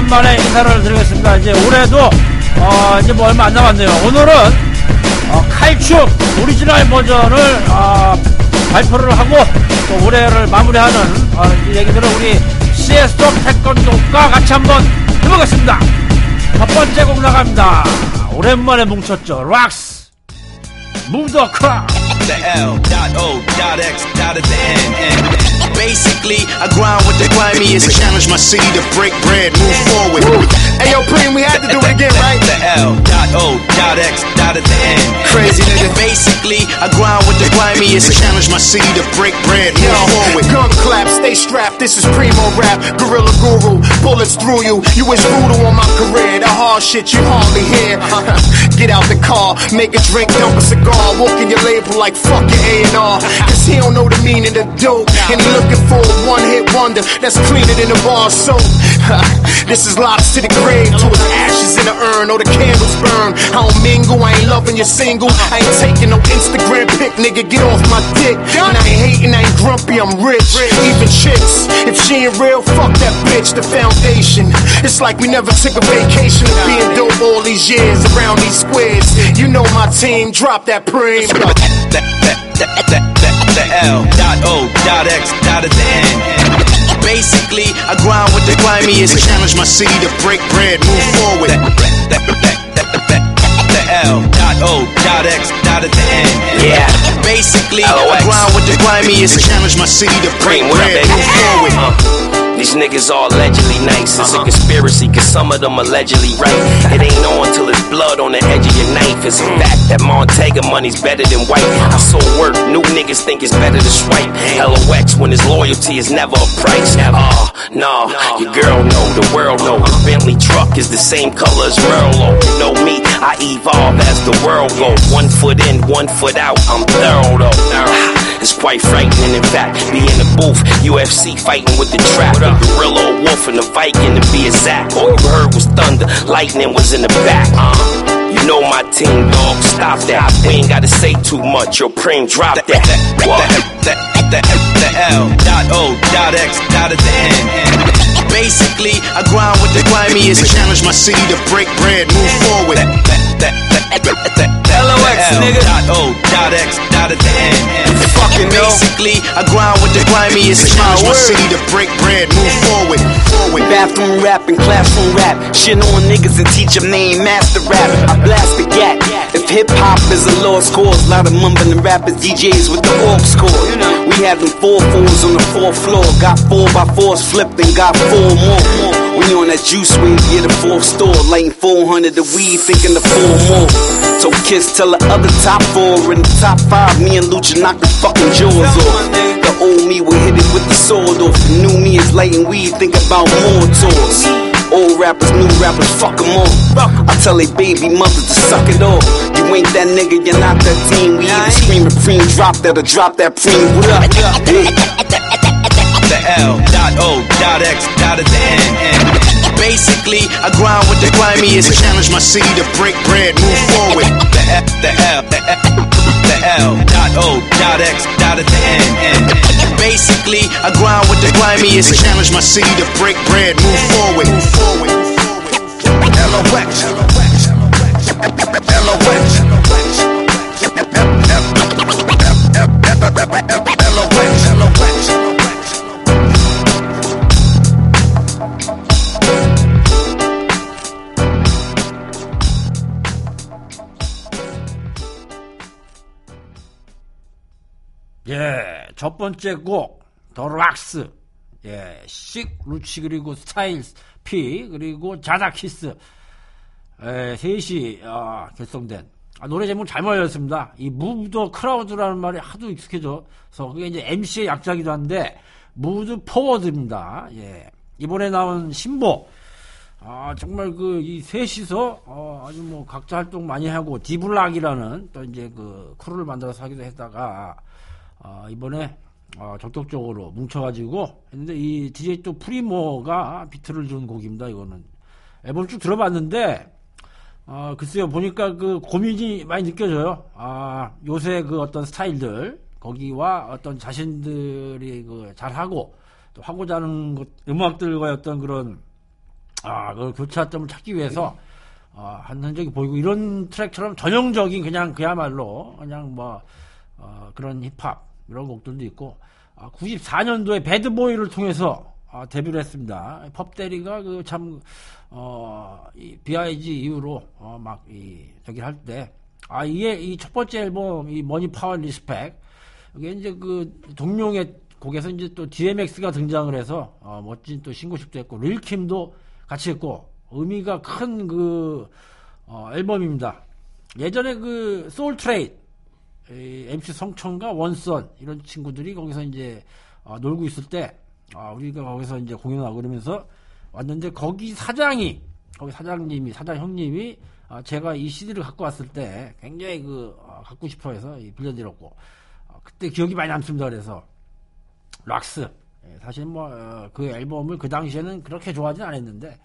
오랜만에 인사를 드리겠습니다. 이제 올해도, 어, 이제 뭐 얼마 안 남았네요. 오늘은, 어, 칼춤 오리지널 버전을, 아, 발표를 하고, 또 올해를 마무리하는, 어, 이 얘기들을 우리 CS도 태권도과 같이 한번 해보겠습니다. 첫 번째 곡 나갑니다. 오랜만에 뭉쳤죠. LOX. The crowd. the L dot O dot X dot at the end. Basically, I grind with the grimiest. Challenge my city to break bread, move forward. Hey yo, Preem, we had to do it again, right? The L dot O dot X dot at the end. Crazy nigga. Basically, I grind with the grimiest. Challenge my city to break bread, move Yo, forward. gun clap, stay strapped. This is primo rap, gorilla guru. Bullets through you. You was brutal on my career. The hard shit you hardly hear. Get out the car, make a drink, dump a cigar. Walk in your label like fuck your A&R. Cause he don't know the meaning of dope. And he looking for a one hit wonder that's cleaner than a bar soap. this is lots to the grave. To ashes in the urn or the candles burn. I don't mingle, I ain't loving your single. I ain't taking no Instagram pic, nigga. Get off my dick. And I ain't hating, I ain't grumpy, I'm rich. Even chicks, if she ain't real, fuck that bitch. The foundation. It's like we never took a vacation of being dope all these years around these squares. You know my team, drop that preem. The, the, the, the, the, the L dot O dot X dot at the end. Basically, I grind with the grimiest. Challenge my city to break bread, move forward. The, the, the, the, the, the L dot O dot X dot at the end. Yeah. Basically, I grind with the grimiest. Challenge my city to break Cream, what up, bread, move forward. Uh, these niggas all allegedly nice. It's a conspiracy, cause some of them allegedly right. It ain't on till it's blood on the edge of your knife. It's a fact that Montega money's better than white. I sold work, new niggas think it's better to swipe. LOX when his loyalty is never a price. Oh, no, your girl know, the world know. The Bentley truck is the same color as Merlot. You know me, I evolve as the world go. One foot in, one foot out. I'm thorough though. It's quite frightening, in fact. Be in the booth, UFC fighting with the trap. The gorilla, a wolf, and the Viking to be exact. All you heard was thunder, lightning was in the back. Uh, you know my team, dog. Stop that. We ain't gotta say too much. Your preem, drop that. the, What? the, the, the, the L dot O dot X dot at the end. Basically, I grind with the grimiest. Challenge my city to break bread, move forward. LOX, nigga. dot O dot X dot at the end. fucking. Basically, I grind with the grimiest. Challenge my city to break bread, move forward. Forward. Bathroom rap and classroom rap. Shit on niggas and teach them they ain't master rap. I blast the gat. If hip hop is a lost cause, lot of mumbling rappers, DJs with the org score. We had them four fours on the fourth floor. Got four by fours flipped and got four more. When you on that juice wave, get a fourth store. Lighting 400 the weed, thinking the four more. So Kiss tell the other top four in the top five. Me and Lucha knock the fucking jaws off. The old me will hit it with the sword off. The new me is lighting weed, think about more tours. Old rappers, new rappers, fuck them all. I tell they baby mothers to suck it off. You ain't that nigga, you're not that team. We either screaming preem, drop that or drop that preem. What up? The L dot O dot X dot at the end. Basically, I grind with the grimiest. Challenge my city to break bread, move forward. The F, the L, the F, the L dot O dot X dot at the end. Basically, I grind with the grimiest. Challenge my city to break bread, move forward. Move forward. LOX. 첫 번째 곡, The LOX. 예, Sheek Louch, 그리고 Styles P, 그리고 Jadakiss. 예, 셋이, 아, 결성된. 아, 노래 제목 잘 말렸습니다. 이 Move Crowd라는 말이 하도 익숙해져서 그게 이제 MC의 약자기도 한데, Move the Crowd입니다. 예. 이번에 나온 신보. 아, 정말 그, 이 셋이서, 어, 아주 뭐, 각자 활동 많이 하고, D-Block이라는 또 이제 그, 크루를 만들어서 하기도 했다가, 어, 이번에, 어, 적극적으로 뭉쳐가지고 했는데, 이 DJ 또 프리모가 비트를 준 곡입니다, 이거는. 앨범 쭉 들어봤는데, 어, 글쎄요, 보니까 그 고민이 많이 느껴져요. 아, 요새 그 어떤 스타일들, 거기와 어떤 자신들이 그 잘하고, 또 하고자 하는 것, 음악들과의 어떤 그런 아, 그 교차점을 찾기 위해서 어, 한 흔적이 보이고 이런 트랙처럼 전형적인 그냥 그야말로 그냥 뭐 어, 그런 힙합 이런 곡들도 있고 아, 94년도에 Bad Boy를 통해서 아, 데뷔를 했습니다. Puff Daddy가 그 참 어, 이 B.I.G 이후로 어, 막 이 저기 할 때 아 이게 이 첫 번째 앨범 이 Money Power Respect 이게 이제 그 동명의 곡에서 이제 또 DMX가 등장을 해서 어, 멋진 또 신고식도 했고 Lil' Kim도 같이 했고 의미가 큰그 앨범입니다. 예전에 그 Soul Train 이 MC 성천과 원썬 이런 친구들이 거기서 이제 어, 놀고 있을 때 아, 우리가 거기서 이제 공연하고 그러면서 왔는데 거기 사장이 거기 사장님이 사장 형님이 아, 제가 이 CD를 갖고 왔을 때 굉장히 그 어, 갖고 싶어해서 이 빌려드렸고 어, 그때 기억이 많이 남습니다. 그래서 LOX 예, 사실 뭐그 앨범을 그 당시에는 그렇게 좋아하진 않았는데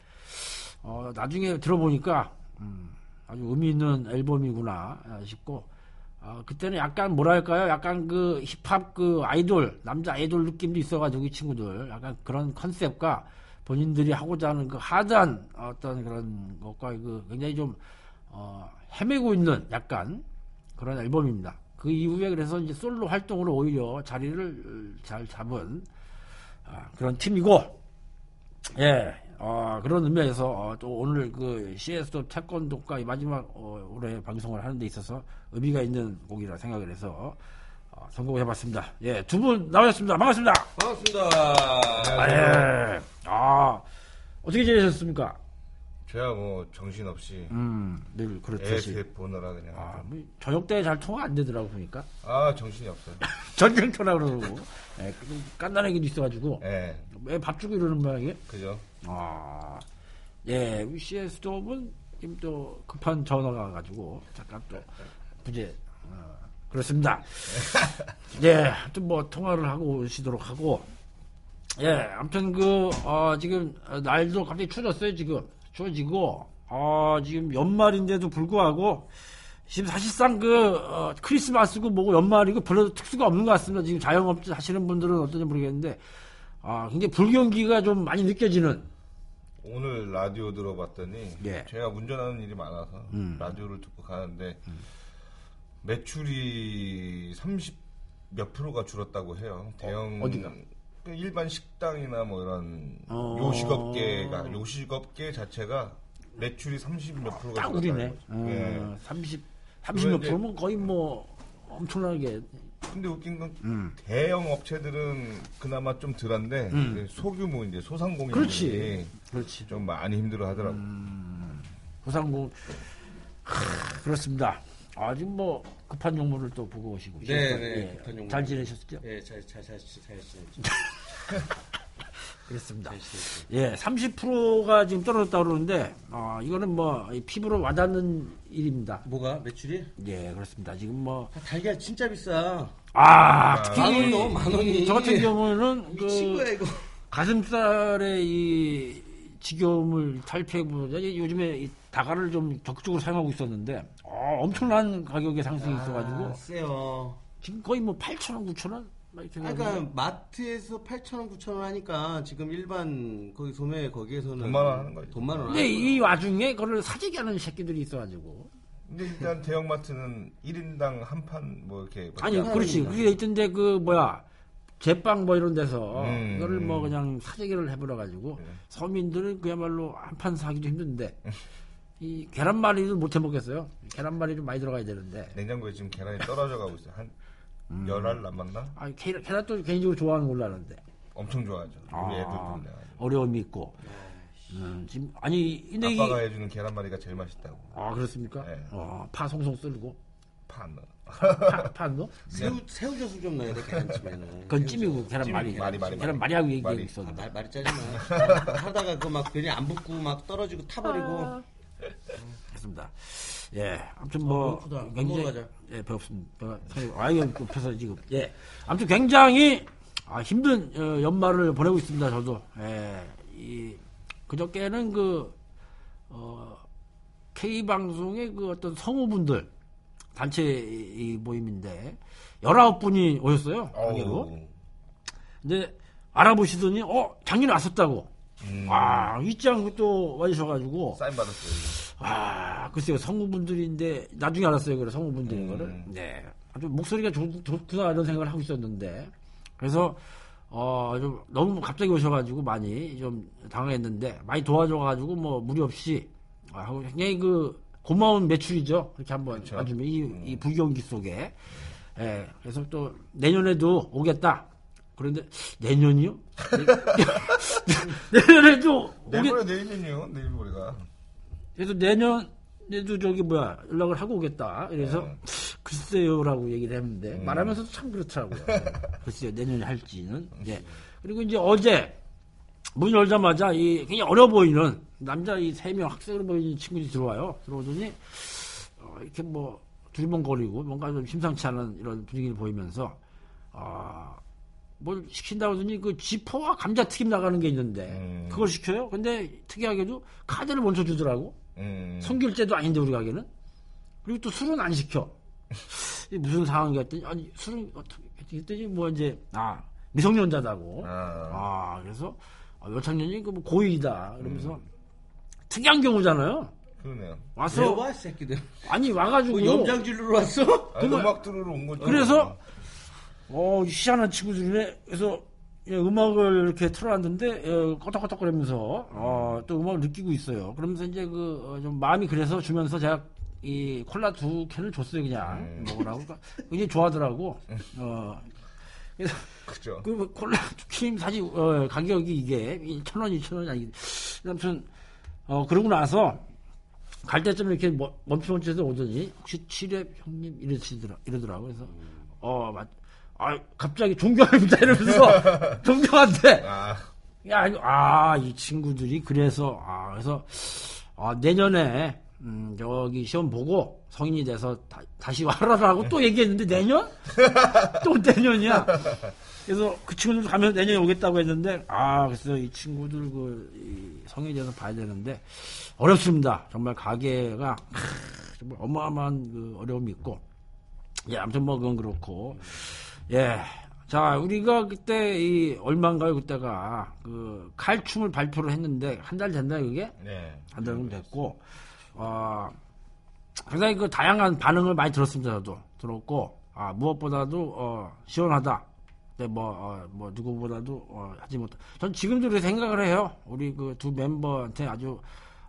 어, 나중에 들어보니까 음, 아주 의미 있는 앨범이구나 아, 싶고 어, 그때는 약간 뭐랄까요 약간 그 힙합 그 아이돌 남자 아이돌 느낌도 있어가지고 이 친구들 약간 그런 컨셉과 본인들이 하고자 하는 그 하드한 어떤 그런 것과 그 굉장히 좀 어, 헤매고 있는 약간 그런 앨범입니다. 그 이후에 그래서 이제 솔로 활동으로 오히려 자리를 잘 잡은 아, 그런 팀이고 예, 어, 그런 의미에서 어, 또 오늘 그 CS도 태권도가 이 마지막 어, 올해 방송을 하는 데 있어서 의미가 있는 곡이라 생각을 해서 어, 선곡을 해봤습니다. 예, 두 분 나오셨습니다. 반갑습니다. 반갑습니다. 아, 예. 아, 어떻게 지내셨습니까? 제가 뭐 정신없이 음, 늘 그렇듯이. 애새 보느라 그냥 아, 뭐 저녁 때 잘 통화 안 되더라고 보니까 아 정신이 없어요. 전쟁터라 그러고 예, 좀 깐난하기도 있어가지고 예, 왜 밥 주고 이러는 모양이에요? 그죠? 아, 예, 우리 CS 도업은 지금 또 급한 전화가 와가지고 잠깐 또 부재 어, 그렇습니다. 예, 좀 뭐 통화를 하고 오시도록 하고 예, 아무튼 그 어, 지금 어, 날도 갑자기 추워졌어요 지금 추워지고 어, 지금 연말인데도 불구하고 지금 사실상 그 어, 크리스마스고 뭐고 연말이고 별로 특수가 없는 것 같습니다. 지금 자영업 하시는 분들은 어떤지 모르겠는데 아, 굉장히 불경기가 좀 많이 느껴지는 오늘 라디오 들어봤더니 예. 제가 운전하는 일이 많아서 음. 라디오를 듣고 가는데 매출이 30 몇 프로가 줄었다고 해요. 대형 어 디가? 그 일반 식당이나 뭐 이런 어. 요식업계가 요식업계 자체가 매출이 30 몇 프로가 딱 우리네. 어, 예. 30, 30몇 그런데- 프로면 거의 뭐 엄청나게 근데 웃긴 건 음. 대형 업체들은 그나마 좀 덜한데 그 소규모 이제 소상공인들이 그렇지. 그렇지. 좀 많이 힘들어 하더라고. 고상공 하, 그렇습니다. 아, 지금 뭐 급한 용무를 또 보고 오시고 네, 네, 예. 급한 용무. 잘 지내셨죠? 예, 잘, 잘, 잘, 잘, 잘, 그렇습니다. 잘, 잘. 예, 30%가 지금 떨어졌다 그러는데 어, 이거는 뭐이 피부로 와닿는 일입니다. 뭐가 매출이? 예, 그렇습니다. 지금 뭐 아, 달걀 진짜 비싸. 아, 특히 만 원이 만 원이. 저 같은 경우는 그 이거. 가슴살의 이 지겨움을 탈피해보자 요즘에 이 다가를 좀 적극적으로 사용하고 있었는데 어, 엄청난 가격의 상승이 있어가지고 아, 세요. 지금 거의 뭐 8,000원, 9,000원 막 이렇게 아, 그러니까 마트에서 8,000원, 9,000원 하니까 지금 일반 거기 소매 거기에서는 돈만 원 하는 거지. 돈만 원. 근데 하는 이 와중에 그걸 사재기 하는 새끼들이 있어가지고 근데 일단 대형마트는 1인당 한 판 뭐 이렇게 아니 그렇지. 그게 있던데 그 뭐야 제빵 뭐 이런 데서 음. 이거를 뭐 그냥 사재기를 해버려 가지고 네. 서민들은 그야말로 한 판 사기도 힘든데 이 계란말이도 못 해먹겠어요 계란말이 좀 많이 들어가야 되는데 냉장고에 지금 계란이 떨어져 가고 있어. 한 음. 열알 남았나? 아 계란, 계란도 개인적으로 좋아하는 걸로 아는데 엄청 좋아하죠. 우리 애들 아, 보면. 어려움이 있고 음, 지금 아니 근데 이 아빠가 해주는 계란말이가 제일 맛있다고. 아 그렇습니까? 네. 어, 파 송송 썰고 판. 파, 파도 새우 새우젓을 좀 넣어야 돼 계란찜에는. 그건 찜이고 계란말이 말이, 말이, 계란 말이하고 말이. 얘기하고 있어 아, 말, 말이 짜지 마. 하다가 그막 괜히 안 붙고 막 떨어지고 타버리고. 그렇습니다. 예, 아무튼 뭐 배고프다. 밥 굉장히. 예 배고프습니다. 아유 옆에서 지금 예, 아무튼 굉장히 아, 힘든 어, 연말을 보내고 있습니다. 저도 예, 이 그저께는 그 어, K 방송의 그 어떤 성우분들 단체 이 모임인데 19분이 오셨어요. 어우. 근데 알아보시더니 어 작년에 왔었다고. 아 입장 또 와주셔 가지고 사인 받았어요. 아 글쎄요 성우분들인데 나중에 알았어요 그래 성우분들인 음. 거를. 네 아주 목소리가 좋, 좋구나 이런 생각을 하고 있었는데 그래서 어좀 너무 갑자기 오셔가지고 많이 좀 당황했는데 많이 도와줘가지고 뭐 무리 없이 아, 하고 굉장히 그 고마운 매출이죠 그렇게 한번 그쵸. 와주면 이, 이 불경기 속에 예 그래서 또 내년에도 오겠다 그런데 내년이요? 내년에도 오겠 내일모레 내일이요. 내일 모레가. 그래서 내년 에도 저기 뭐야 연락을 하고 오겠다. 그래서 네. 글쎄요라고 얘기를 했는데 음. 말하면서도 참 그렇더라고요. 글쎄요 내년에 할지는. 예. 그리고 이제 어제 문 열자마자 이 굉장히 어려 보이는 남자 이 세 명 학생으로 보이는 친구들이 들어와요. 들어오더니 어, 이렇게 뭐 두리번거리고 뭔가 좀 심상치 않은 이런 분위기를 보이면서 아. 뭘 시킨다고 하더니 그 지포와 감자튀김 나가는 게 있는데 음. 그걸 시켜요. 근데 특이하게도 카드를 먼저 주더라고. 음. 성결제도 아닌데 우리 가게는 그리고 또 술은 안 시켜 이게 무슨 상황이 했더니 아니 술은 어떻게 했더니 뭐 이제 아 미성년자다고 아. 아 그래서 아, 여창년이 그뭐 고일이다 그러면서 특이한 경우잖아요 그러네요. 와서 왜와 새끼들? 아니 와가지고 뭐 염장질로 왔어? 아, 음악 들으러 온 거죠. 그래서 어 희한한 친구들이네 그래서 예, 음악을 이렇게 틀어놨는데 예, 껐덕껐덕거리면서 어, 또 음악을 느끼고 있어요. 그러면서 이제 그 좀 마음이 그래서 주면서 제가 이 콜라 두 캔을 줬어요 그냥 먹으라고 그러니까 굉장히 좋아하더라고. 어 그래서 그죠. 그뭐 콜라 캔 사실 어, 가격이 이게 1천 원, 2천 원이 아니기 아무튼 어 그러고 나서 갈 때쯤 이렇게 멈- 멈춰멈춰서 오더니 혹시 칠랩 형님 이러시더라 이러더라고 그래서 어 맞. 아 갑자기 존경합니다 이러면서 존경한데 아, 야, 아, 이 친구들이 그래서, 아, 그래서, 아, 내년에, 음, 저기 시험 보고 성인이 돼서 다, 시 와라라고 또 얘기했는데 내년? 또 내년이야. 그래서 그 친구들 가면 내년에 오겠다고 했는데, 아, 그래서 이 친구들 그, 이 성인이 돼서 봐야 되는데, 어렵습니다. 정말 가게가, 크, 정말 어마어마한 그 어려움이 있고, 예, 아무튼 뭐 그건 그렇고, 예. 자, 우리가 그때 이 얼마인가요? 그때가 그 칼춤을 발표를 했는데 한 달 됐나요, 그게? 네. 한 달 정도 됐고, 어, 상당히 그 다양한 반응을 많이 들었습니다, 저도. 들었고, 아, 무엇보다도, 어, 시원하다. 근데 뭐, 어, 뭐, 누구보다도, 어, 하지 못한. 전 지금도 그렇게 생각을 해요. 우리 그 두 멤버한테 아주,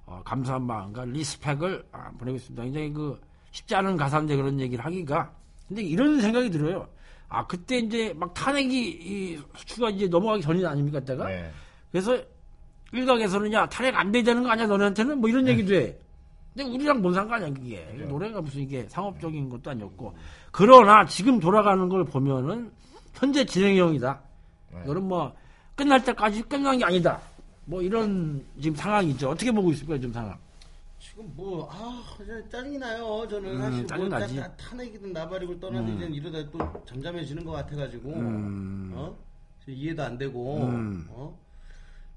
어, 감사한 마음과 리스펙을 아, 보내고 있습니다. 굉장히 그, 쉽지 않은 가사인데 그런 얘기를 하기가. 근데 이런 생각이 들어요. 아, 그때 이제 막 탄핵이, 이, 수가 이제 넘어가기 전이 아닙니까, 때가? 네. 그래서 일각에서는 야 탄핵 안 돼야 되는 거 아니야 너네한테는 뭐 이런 얘기도 해. 근데 우리랑 뭔 상관이야 그게 노래가 무슨 이게 상업적인 것도 아니었고 그러나 지금 돌아가는 걸 보면은 현재 진행형이다. 이거는 뭐 끝날 때까지 끝난 게 아니다. 뭐 이런 지금 상황이죠. 어떻게 보고 있을까요 지금 상황? 지금 뭐, 아, 그냥 짜증이 나요. 저는 음, 사실 뭐, 짜증나지. 다, 다 탄핵이든 나발이고 떠나도 이제 이러다 또 잠잠해지는 것 같아가지고, 어? 지금 이해도 안 되고, 음. 어?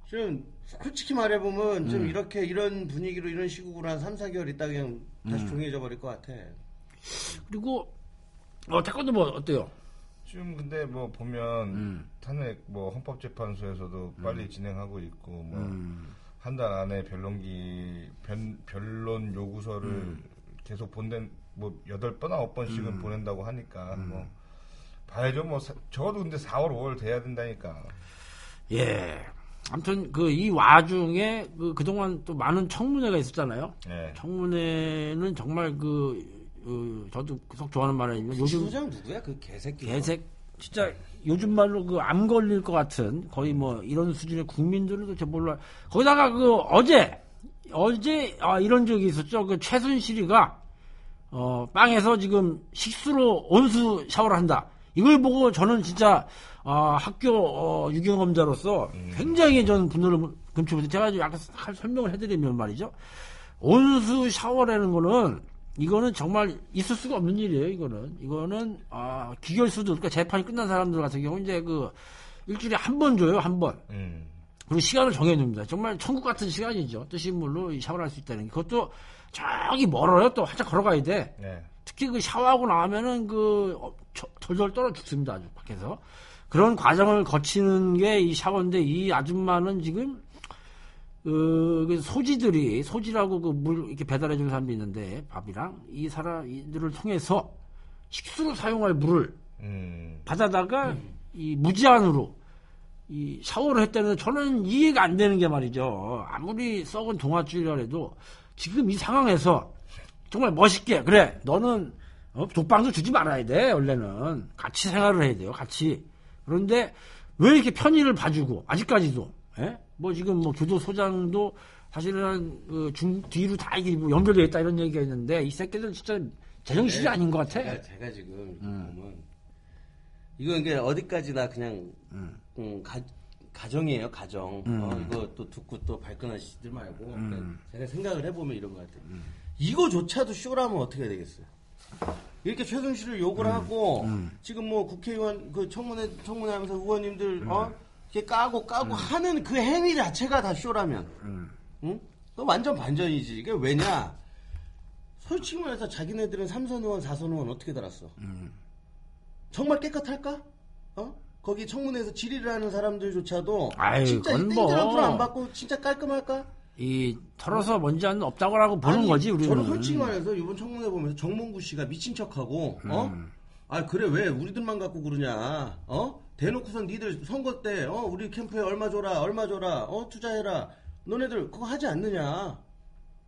좀, 솔직히 말해보면, 좀 이렇게, 이런 분위기로 이런 시국으로 한 3, 4개월 있다 그냥 다시 조용해져 버릴 것 같아. 그리고 어 태권도 뭐 어때요? 지금 근데 뭐 보면 음. 탄핵 뭐 헌법재판소에서도 빨리 진행하고 있고 뭐 음. 한 달 안에 변론기 변, 변론 요구서를 음. 계속 본된 뭐 여덟 번 아홉 번씩은 보낸다고 하니까 뭐 봐야죠 뭐 사- 적어도 근데 4월 5월 돼야 된다니까 예. 아무튼 그 이 와중에 그 그동안 또 많은 청문회가 있었잖아요. 네. 청문회는 정말 그, 그 저도 속 좋아하는 말이지만 요즘 소장 누구야? 그 개새끼. 개색 진짜 요즘 말로 그 암 걸릴 것 같은 거의 뭐 이런 수준의 국민들은 도대체 몰라. 거기다가 그 어제 어제 아 이런 적이 있었죠. 그 최순실이가 어 빵에서 지금 식수로 온수 샤워를 한다. 이걸 보고 저는 진짜 아, 학교 어, 유경험자로서 굉장히 저는 분노를 금치면서 제가 좀 약간 살- 설명을 해드리면 말이죠. 온수 샤워라는 거는 이거는 정말 있을 수가 없는 일이에요. 이거는 이거는 아, 기결수도 그러니까 재판이 끝난 사람들 같은 경우 이제 그 일주일에 한 번 줘요, 한 번. 음. 그리고 시간을 정해줍니다. 정말 천국 같은 시간이죠. 뜻인 물로 이 샤워를 할수 있다는 게. 그것도 저기 멀어요. 또 활짝 걸어가야 돼. 네. 특히 그 샤워하고 나면은 그 어, 저- 덜덜 떨어 죽습니다. 아주 밖에서. 그런 과정을 거치는 게 이 샤워인데 이 아줌마는 지금 그, 그 소지들이 소지라고 그 물 이렇게 배달해 주는 사람도 있는데 밥이랑 이 사람 이들을 통해서 식수로 사용할 물을 음. 받아다가 이 무제한으로 이 샤워를 했다는 저는 이해가 안 되는 게 말이죠. 아무리 썩은 동아줄이라도 지금 이 상황에서 정말 멋있게 그래 너는 어, 독방도 주지 말아야 돼 원래는 같이 생활을 해야 돼요 같이 그런데 왜 이렇게 편의를 봐주고 아직까지도 예? 뭐 지금 뭐 교도소장도 사실은 그 중 뒤로 다 이게 뭐 연결돼 있다 이런 얘기가 있는데 이 새끼들 진짜 제정신이 아닌 것 같아. 제가, 제가 지금 이렇게 보면 이거 이게 어디까지나 그냥 음, 가, 가정이에요 가정. 어, 이거 또 듣고 또 발끈하시지 말고 그러니까 제가 생각을 해보면 이런 것 같아요. 이거조차도 쇼라면 어떻게 해야 되겠어요? 이렇게 최순실을 욕을 하고 지금 뭐 국회의원 그 청문회 청문회 하면서 의원님들 어 까고 까고 하는 그 행위 자체가 다 쇼라면 응? 그 완전 반전이지 이게 왜냐 솔직히 말해서 자기네들은 삼선 의원, 사선 의원 어떻게 달았어? 정말 깨끗할까? 어? 거기 청문회에서 질의를 하는 사람들조차도 아유, 진짜 땡들 뭐. 앞으로 안 받고 진짜 깔끔할까? 이 털어서 먼지 안 없다고라고 보는 아니, 거지 우리는. 저는 솔직히 말해서 이번 청문회 보면서 정몽구 씨가 미친 척하고 어? 음. 아 그래 왜 우리들만 갖고 그러냐? 어? 대놓고선 니들 선거 때 어? 우리 캠프에 얼마 줘라 얼마 줘라 어? 투자해라 너네들 그거 하지 않느냐?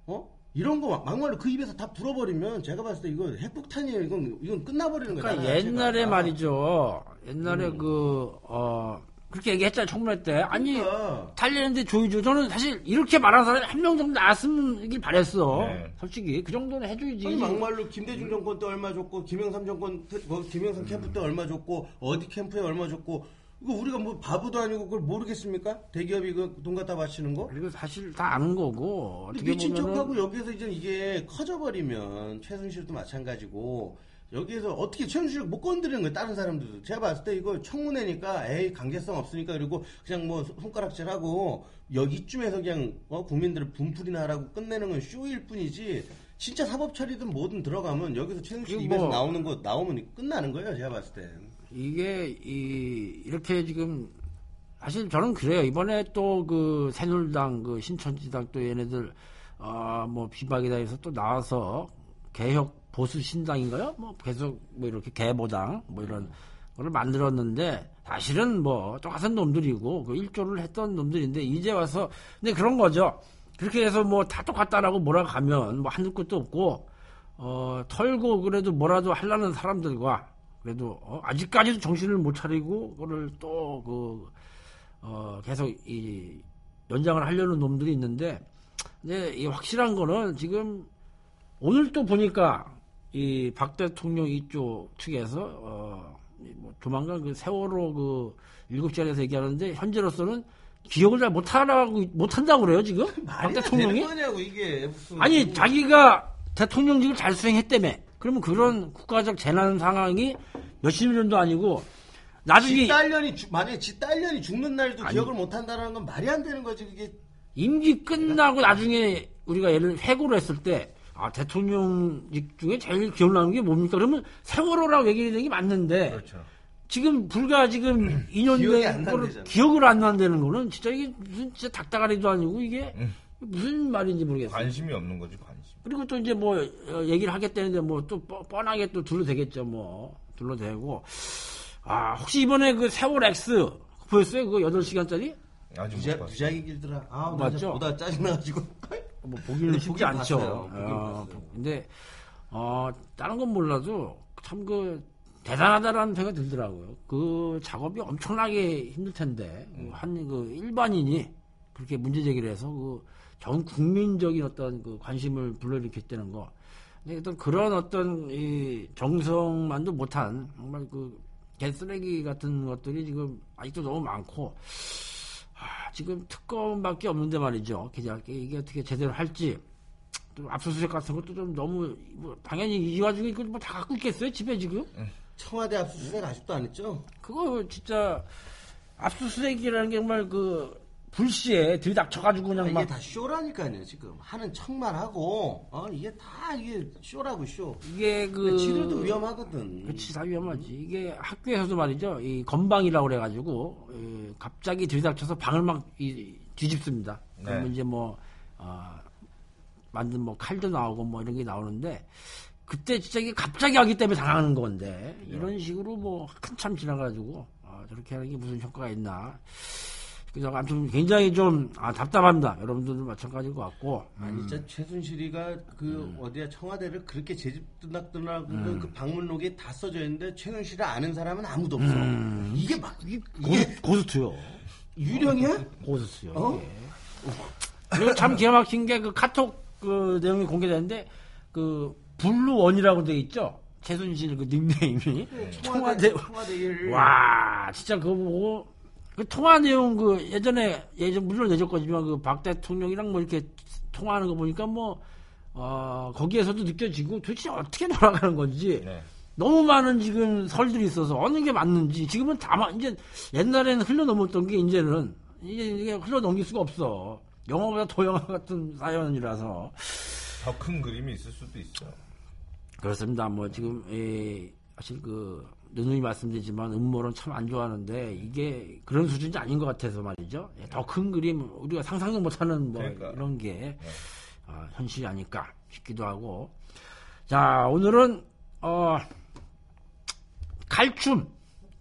어? 이런 거 막- 막말로 그 입에서 다 불어버리면 제가 봤을 때 이거 핵폭탄이에요. 이건 이건 끝나버리는 거야. 그러니까. 옛날에 말이죠. 옛날에 그, 어, 그렇게 얘기했잖아요, 청문회 때. 아니, 그러니까. 달리는데 조이죠. 저는 사실 이렇게 말하는 사람이 한 명 정도 나왔으면 바랬어. 네. 솔직히. 그 정도는 해줘야지. 아니 막말로 김대중 정권 때 얼마 줬고 김영삼 정권 때, 뭐 김영삼 캠프 때 얼마 줬고 어디 캠프에 얼마 줬고 이거 우리가 뭐 바보도 아니고 그걸 모르겠습니까? 대기업이 그돈 갖다 바치는 거? 그리고 사실 다 아는 거고. 미친 보면은 척하고 여기에서 이제 이게 커져버리면 최순실도 마찬가지고 여기에서 어떻게 최순실 못 건드리는 거예요? 다른 사람들도. 제가 봤을 때 이거 청문회니까 에이 강제성 없으니까 그리고 그냥 뭐 손가락질하고 여기쯤에서 그냥 어, 국민들을 분풀이나 하라고 끝내는 건 쇼일 뿐이지 진짜 사법 처리든 뭐든 들어가면 여기서 최순실 그리고 입에서 뭐- 나오는 거 나오면 끝나는 거예요 제가 봤을 때. 이게 이 이렇게 지금 사실 저는 그래요. 이번에 또 그 새누리당 그 신천지당 또 얘네들 아뭐 비박이다 해서 또 나와서 개혁 보수 신당인가요? 뭐 계속 뭐 이렇게 개보당 뭐 이런 거를 만들었는데 사실은 뭐 똑같은 놈들이고 그 일조를 했던 놈들인데 이제 와서 근데 그런 거죠. 그렇게 해서 뭐 다 똑같다라고 몰아가면 뭐 한두 끝도 없고 어 털고 그래도 뭐라도 하려는 사람들과 그래도 어, 아직까지도 정신을 못 차리고 그거를 또그 어, 계속 이 연장을 하려는 놈들이 있는데 근데 이 확실한 거는 지금 오늘 또 보니까 이 박 대통령 이쪽 측에서 어, 이뭐 조만간 그 세월호 그 일곱 자리에서 얘기하는데 현재로서는 기억을 잘 못하라고 못한다고 그래요 지금? 박 대통령이? 거냐고 이게 무슨 아니 자기가 대통령직을 잘 수행했다며. 그러면 그런 국가적 재난 상황이 몇십 년도 아니고 나중에 지 딸년이 죽- 만약에 지 딸년이 죽는 날도 기억을 못 한다는 건 말이 안 되는 거지 그게. 임기 끝나고 나중에 우리가 예를 회고를 했을 때, 아, 대통령직 중에 제일 기억나는 게 뭡니까? 그러면 세월호라고 얘기를 하는 게 맞는데, 그렇죠. 지금 불과 지금 2년 기억이 안된 거를. 기억을 안 난다는 거는 진짜 이게 무슨 진짜 닭다가리도 아니고 이게 음. 무슨 말인지 모르겠어요. 관심이 없는 거지 관심. 그리고 또 이제 뭐 어, 얘기를 하겠다는데 뭐 또 뻔하게 또 둘러대겠죠 뭐 둘러대고 아 혹시 이번에 그 세월 X 보였어요 그거 8시간짜리 아직 못 부자, 봤어. 부작이 길더라 아 맞죠? 보다 짜증나가지고 뭐 보기는 네, 쉽지 않죠. 어. 근데 어 다른 건 몰라도 참 그 대단하다라는 생각이 들더라고요. 그 작업이 엄청나게 힘들 텐데 음. 한그 일반인이 그렇게 문제 제기를 해서 그 전 국민적인 어떤 그 관심을 불러일으켰다는 거. 근데 어떤 그런 어떤 이 정성만도 못한 정말 그 개쓰레기 같은 것들이 지금 아직도 너무 많고 아, 지금 특검밖에 없는데 말이죠. 이게 어떻게 제대로 할지 또 압수수색 같은 것도 좀 너무 뭐 당연히 이 와중에 이걸 뭐다 갖고 있겠어요 집에 지금? 청와대 압수수색 아직도 안 했죠? 그거 진짜 압수수색이라는 게 정말 그 불시에 들이닥쳐가지고 그냥 이게 막 다 쇼라니까요 지금 하는 척만 하고 어 이게 다 이게 쇼라고 쇼. 이게 그 지들도 위험하거든. 그렇지 다 위험하지. 이게 학교에서도 말이죠. 이 건방이라고 그래가지고 이 갑자기 들이닥쳐서 방을 막 이- 뒤집습니다. 그러면 네. 이제 뭐 어, 만든 뭐 칼도 나오고 뭐 이런 게 나오는데 그때 진짜 이게 갑자기 하기 때문에 당하는 건데 이런 식으로 뭐 한참 지나가지고 아, 저렇게 하는 게 무슨 효과가 있나. 그래서 아무튼 굉장히 좀 아, 답답합니다. 여러분들도 마찬가지일 것 같고. 아니 진짜 최순실이가 그 어디야 청와대를 그렇게 제집드낙드낙 음. 그 방문록에 다 써져 있는데 최순실을 아는 사람은 아무도 없어. 이게 막 이게, 고스, 고스트요. 유령이야? 고스트요. 어? 예. 그리고 참 기가 막힌 게 그 카톡 그 내용이 공개됐는데 그 블루원이라고 돼 있죠. 최순실 그 닉네임이 청와대 청와대 일. 와 진짜 그거 보고 그 통화 내용 그 예전에 예전 물론 예전 거지만 그 박 대통령이랑 뭐 이렇게 통화하는 거 보니까 뭐 어, 거기에서도 느껴지고 도대체 어떻게 돌아가는 건지 네. 너무 많은 지금 설들이 있어서 어느 게 맞는지 지금은 다 마- 이제 옛날에는 흘러 넘었던 게 이제는 이게, 이게 흘러 넘길 수가 없어 영화보다 더 영화 같은 사연이라서 더 큰 그림이 있을 수도 있어. 그렇습니다. 뭐 지금 에, 사실 그 누누이 말씀드리지만 음모론 참 안 좋아하는데 이게 그런 수준이 아닌 것 같아서 말이죠. 더큰 그림 우리가 상상도 못하는 뭐 그러니까. 이런 게 아, 현실이 아닐까 싶기도 하고. 자 오늘은 어, 칼춤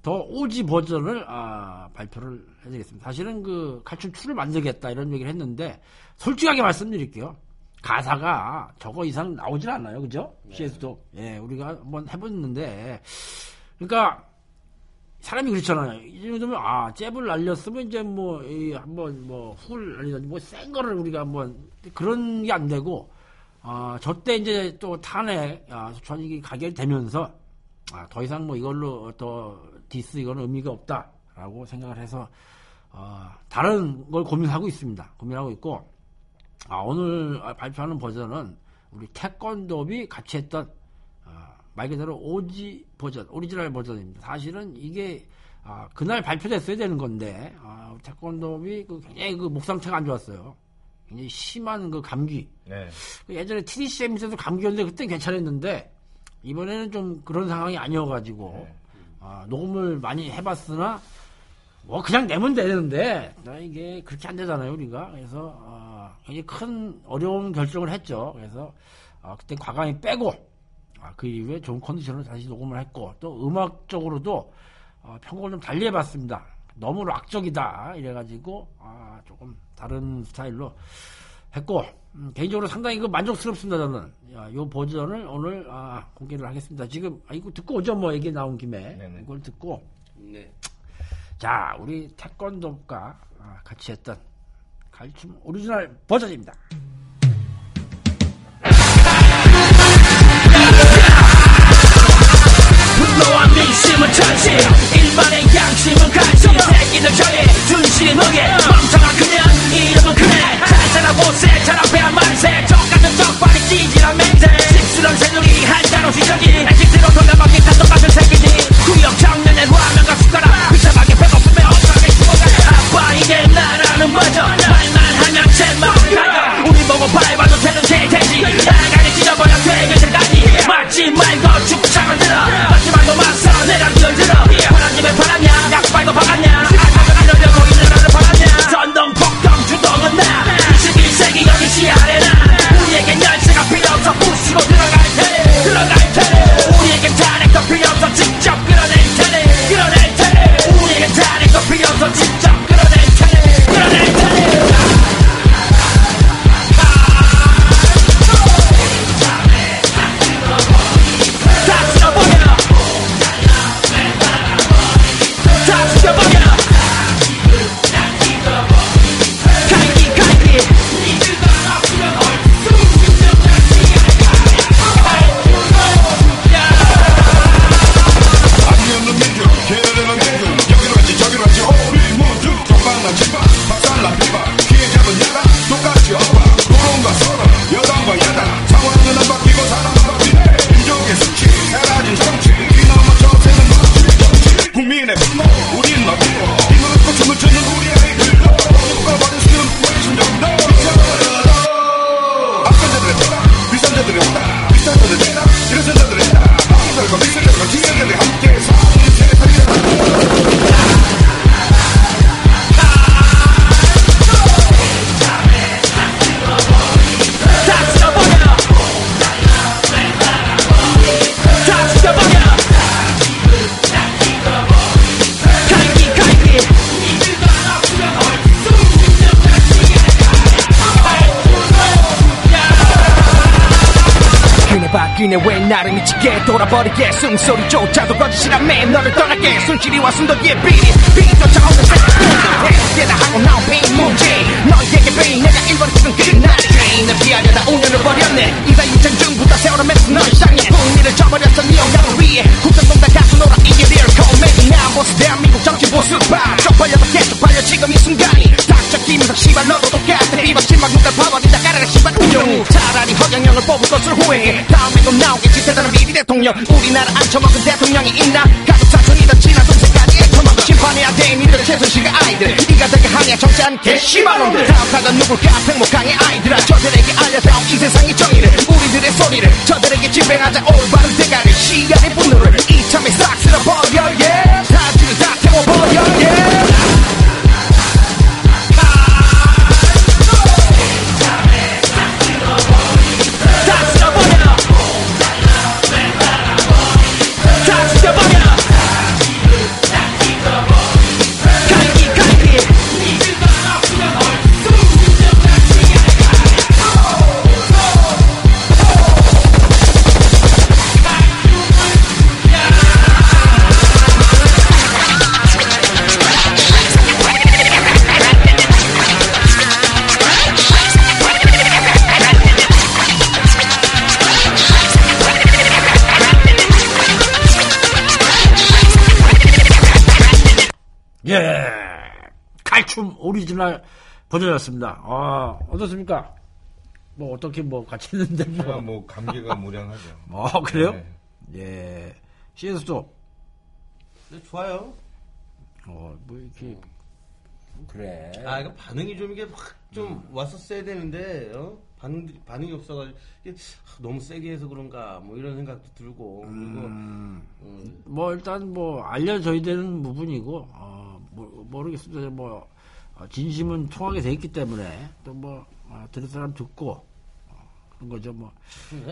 더 오지 버전을 아, 발표를 해드리겠습니다. 사실은 그 칼춤 2를 만들겠다 이런 얘기를 했는데 솔직하게 말씀드릴게요. 가사가 저거 이상 나오질 않아요, 그죠? CS도 예, 우리가 한번 해봤는데, 그러니까 사람이 그렇잖아요. 이 정도면 아 잽을 날렸으면 이제 뭐 이, 한번 뭐훌 날리든지 뭐 센 거를 우리가 한번 그런 게 안 되고, 아 저 때 이제 또 탄핵 아, 전익이 가결 되면서 아, 더 이상 뭐 이걸로 더 디스 이거는 의미가 없다라고 생각을 해서 어, 다른 걸 고민하고 있습니다. 고민하고 있고 아, 오늘 발표하는 버전은 우리 태권도비 같이 했던 아, 말 그대로 OG 버전, 오리지널 버전입니다. 사실은 이게 아, 그날 발표됐어야 되는 건데 아, 태권도비 그 굉장히 그 목 상태가 안 좋았어요. 굉장히 심한 그 감기. 네. 그 예전에 TDCM 때도 감기였는데 그때 괜찮았는데 이번에는 좀 그런 상황이 아니어가지고 아, 녹음을 많이 해봤으나 뭐 그냥 내면 되는데 나 이게 그렇게 안 되잖아요 우리가 그래서 아, 굉장히 큰 어려운 결정을 했죠 그래서 아, 그때 과감히 빼고 아, 그 이후에 좋은 컨디션으로 다시 녹음을 했고 또 음악적으로도 어, 편곡을 좀 달리 해봤습니다. 너무 락적이다. 이래가지고 아, 조금 다른 스타일로 했고 음, 개인적으로 상당히 그 만족스럽습니다 저는. 야, 요 버전을 오늘 아, 공개를 하겠습니다. 지금 아, 이거 듣고 오죠? 뭐 얘기 나온 김에. 네네. 이걸 듣고. 네. 자 우리 태권도가 아, 같이 했던 칼춤 오리지널 버전입니다 삶은 천시 일반의 양심은 간식 새끼들 차이 준신이 무게. 멍청한 그년 이름은 그네 잘살아 못세 자라배야 만세 똑같은 떡발이 찌질한 맹세. 씁쓸한 새누리 한자로 시작이 애기대로 돌려먹기 다 똑같은 새끼들. 구역 청년의 화면과 숟가락. 비참하게 배고프면 억울하게 죽어가네 아빠 이게 나라는 맞아 말만 하면 제맛 나가 우리 보고 밟아도 되는 개돼지. 나가리 찢어버려 되게 대단히 맞지 말고 숨소리조차도 거짓이라며 너를 떠날게. 손실이와 비 뽑을 것을 후회해 다음에 또 나오겠지 대단한 비리 대통령. 우리나라 앉혀먹은 대통령이 있나? 가족 사촌이다 친한 동생까지 처먹은 심판해야 돼. 니들 최순실과 아이들. 네가 되게 하냐 정치한 개씨발놈들. 다음 타가 누굴까? 팽목강의 아이들아. 저들에게 알려줘 이 세상의 정의를. 우리들의 소리를 저들에게 집행하자. 올바른 대가를 시간의 분노를 오리지널 버전이었습니다. 아, 어떻습니까? 뭐, 어떻게 뭐, 같이 했는데 제가 뭐. 뭐 감기가 무량하죠. 어, 그래요? 네. 예. CS도, 네, 좋아요. 어, 뭐, 이렇게. 그래. 아, 이거 반응이 좀 이게 확좀 왔었어야 되는데, 어? 반응, 반응이 없어가지고, 이게 아, 너무 세게 해서 그런가, 뭐 이런 생각도 들고, 그리고, 음, 뭐, 일단 뭐, 알려져야 되는 부분이고, 어, 모- 모르겠습니다. 뭐, 어, 진심은 통하게 돼 있기 때문에, 또 뭐, 어, 들을 사람 듣고, 어, 그런 거죠, 뭐.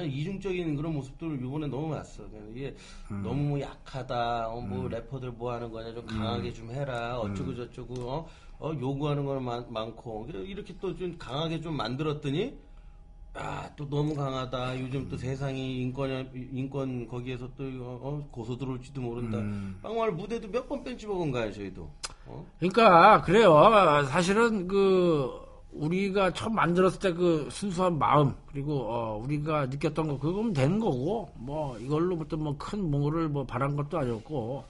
이중적인 그런 모습들을 이번에 너무. 그냥 이게 너무 뭐 약하다, 어, 뭐 래퍼들 뭐 하는 거냐, 좀 강하게 좀 해라, 어쩌고 저쩌고, 어, 어, 요구하는 건 많, 많고, 이렇게 또 좀 강하게 좀 만들었더니, 아, 또 너무 강하다. 요즘 또 세상이 인권, 인권 거기에서 또, 어, 어, 고소 들어올지도 모른다. 빵말 무대도 몇 번 뺀지 먹은 가요, 저희도. 어? 그러니까 그래요. 사실은 그 우리가 처음 만들었을 때 그 순수한 마음 그리고 어, 우리가 느꼈던 거 그거면 되는 거고 뭐 이걸로부터 뭐큰 뭐를 뭐 바란 것도 아니었고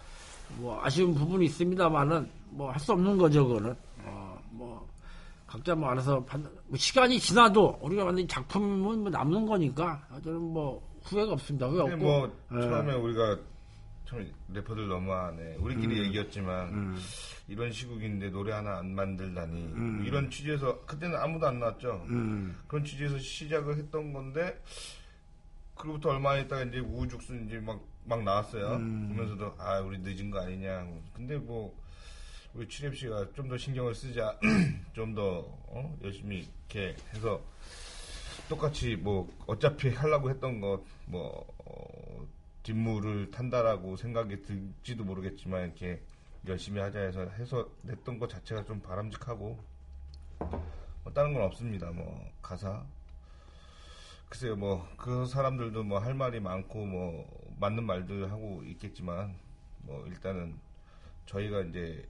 뭐 아쉬운 부분이 있습니다만은 뭐 할 수 없는 거죠 그거는 어, 뭐 각자 뭐 알아서 판, 뭐 시간이 지나도 우리가 만든 작품은 뭐 남는 거니까 저는 뭐 후회가 없습니다. 후회 없고 뭐 예. 처음에 우리가 참 래퍼들 너무하네. 우리끼리 음. 얘기했지만 이런 시국인데 노래 하나 안 만들다니 음. 뭐 이런 취지에서 그때는 아무도 안 나왔죠. 그런 취지에서 시작을 했던 건데 그로부터 얼마 있다가 이제 우후죽순 이제 막, 막 나왔어요. 음. 그러면서도 아 우리 늦은 거 아니냐. 근데 뭐 우리 취랩 씨가 좀 더 신경을 쓰자, 좀더 어? 열심히 이렇게 해서 똑같이 뭐 어차피 하려고 했던 것 뭐 어, 뒷물을 탄다라고 생각이 들지도 모르겠지만 이렇게 열심히 하자 해서 해서 냈던 것 자체가 좀 바람직하고 뭐 다른 건 없습니다. 뭐 가사 글쎄요 뭐 그 사람들도 뭐 할 말이 많고 뭐 맞는 말들 하고 있겠지만 뭐 일단은 저희가 이제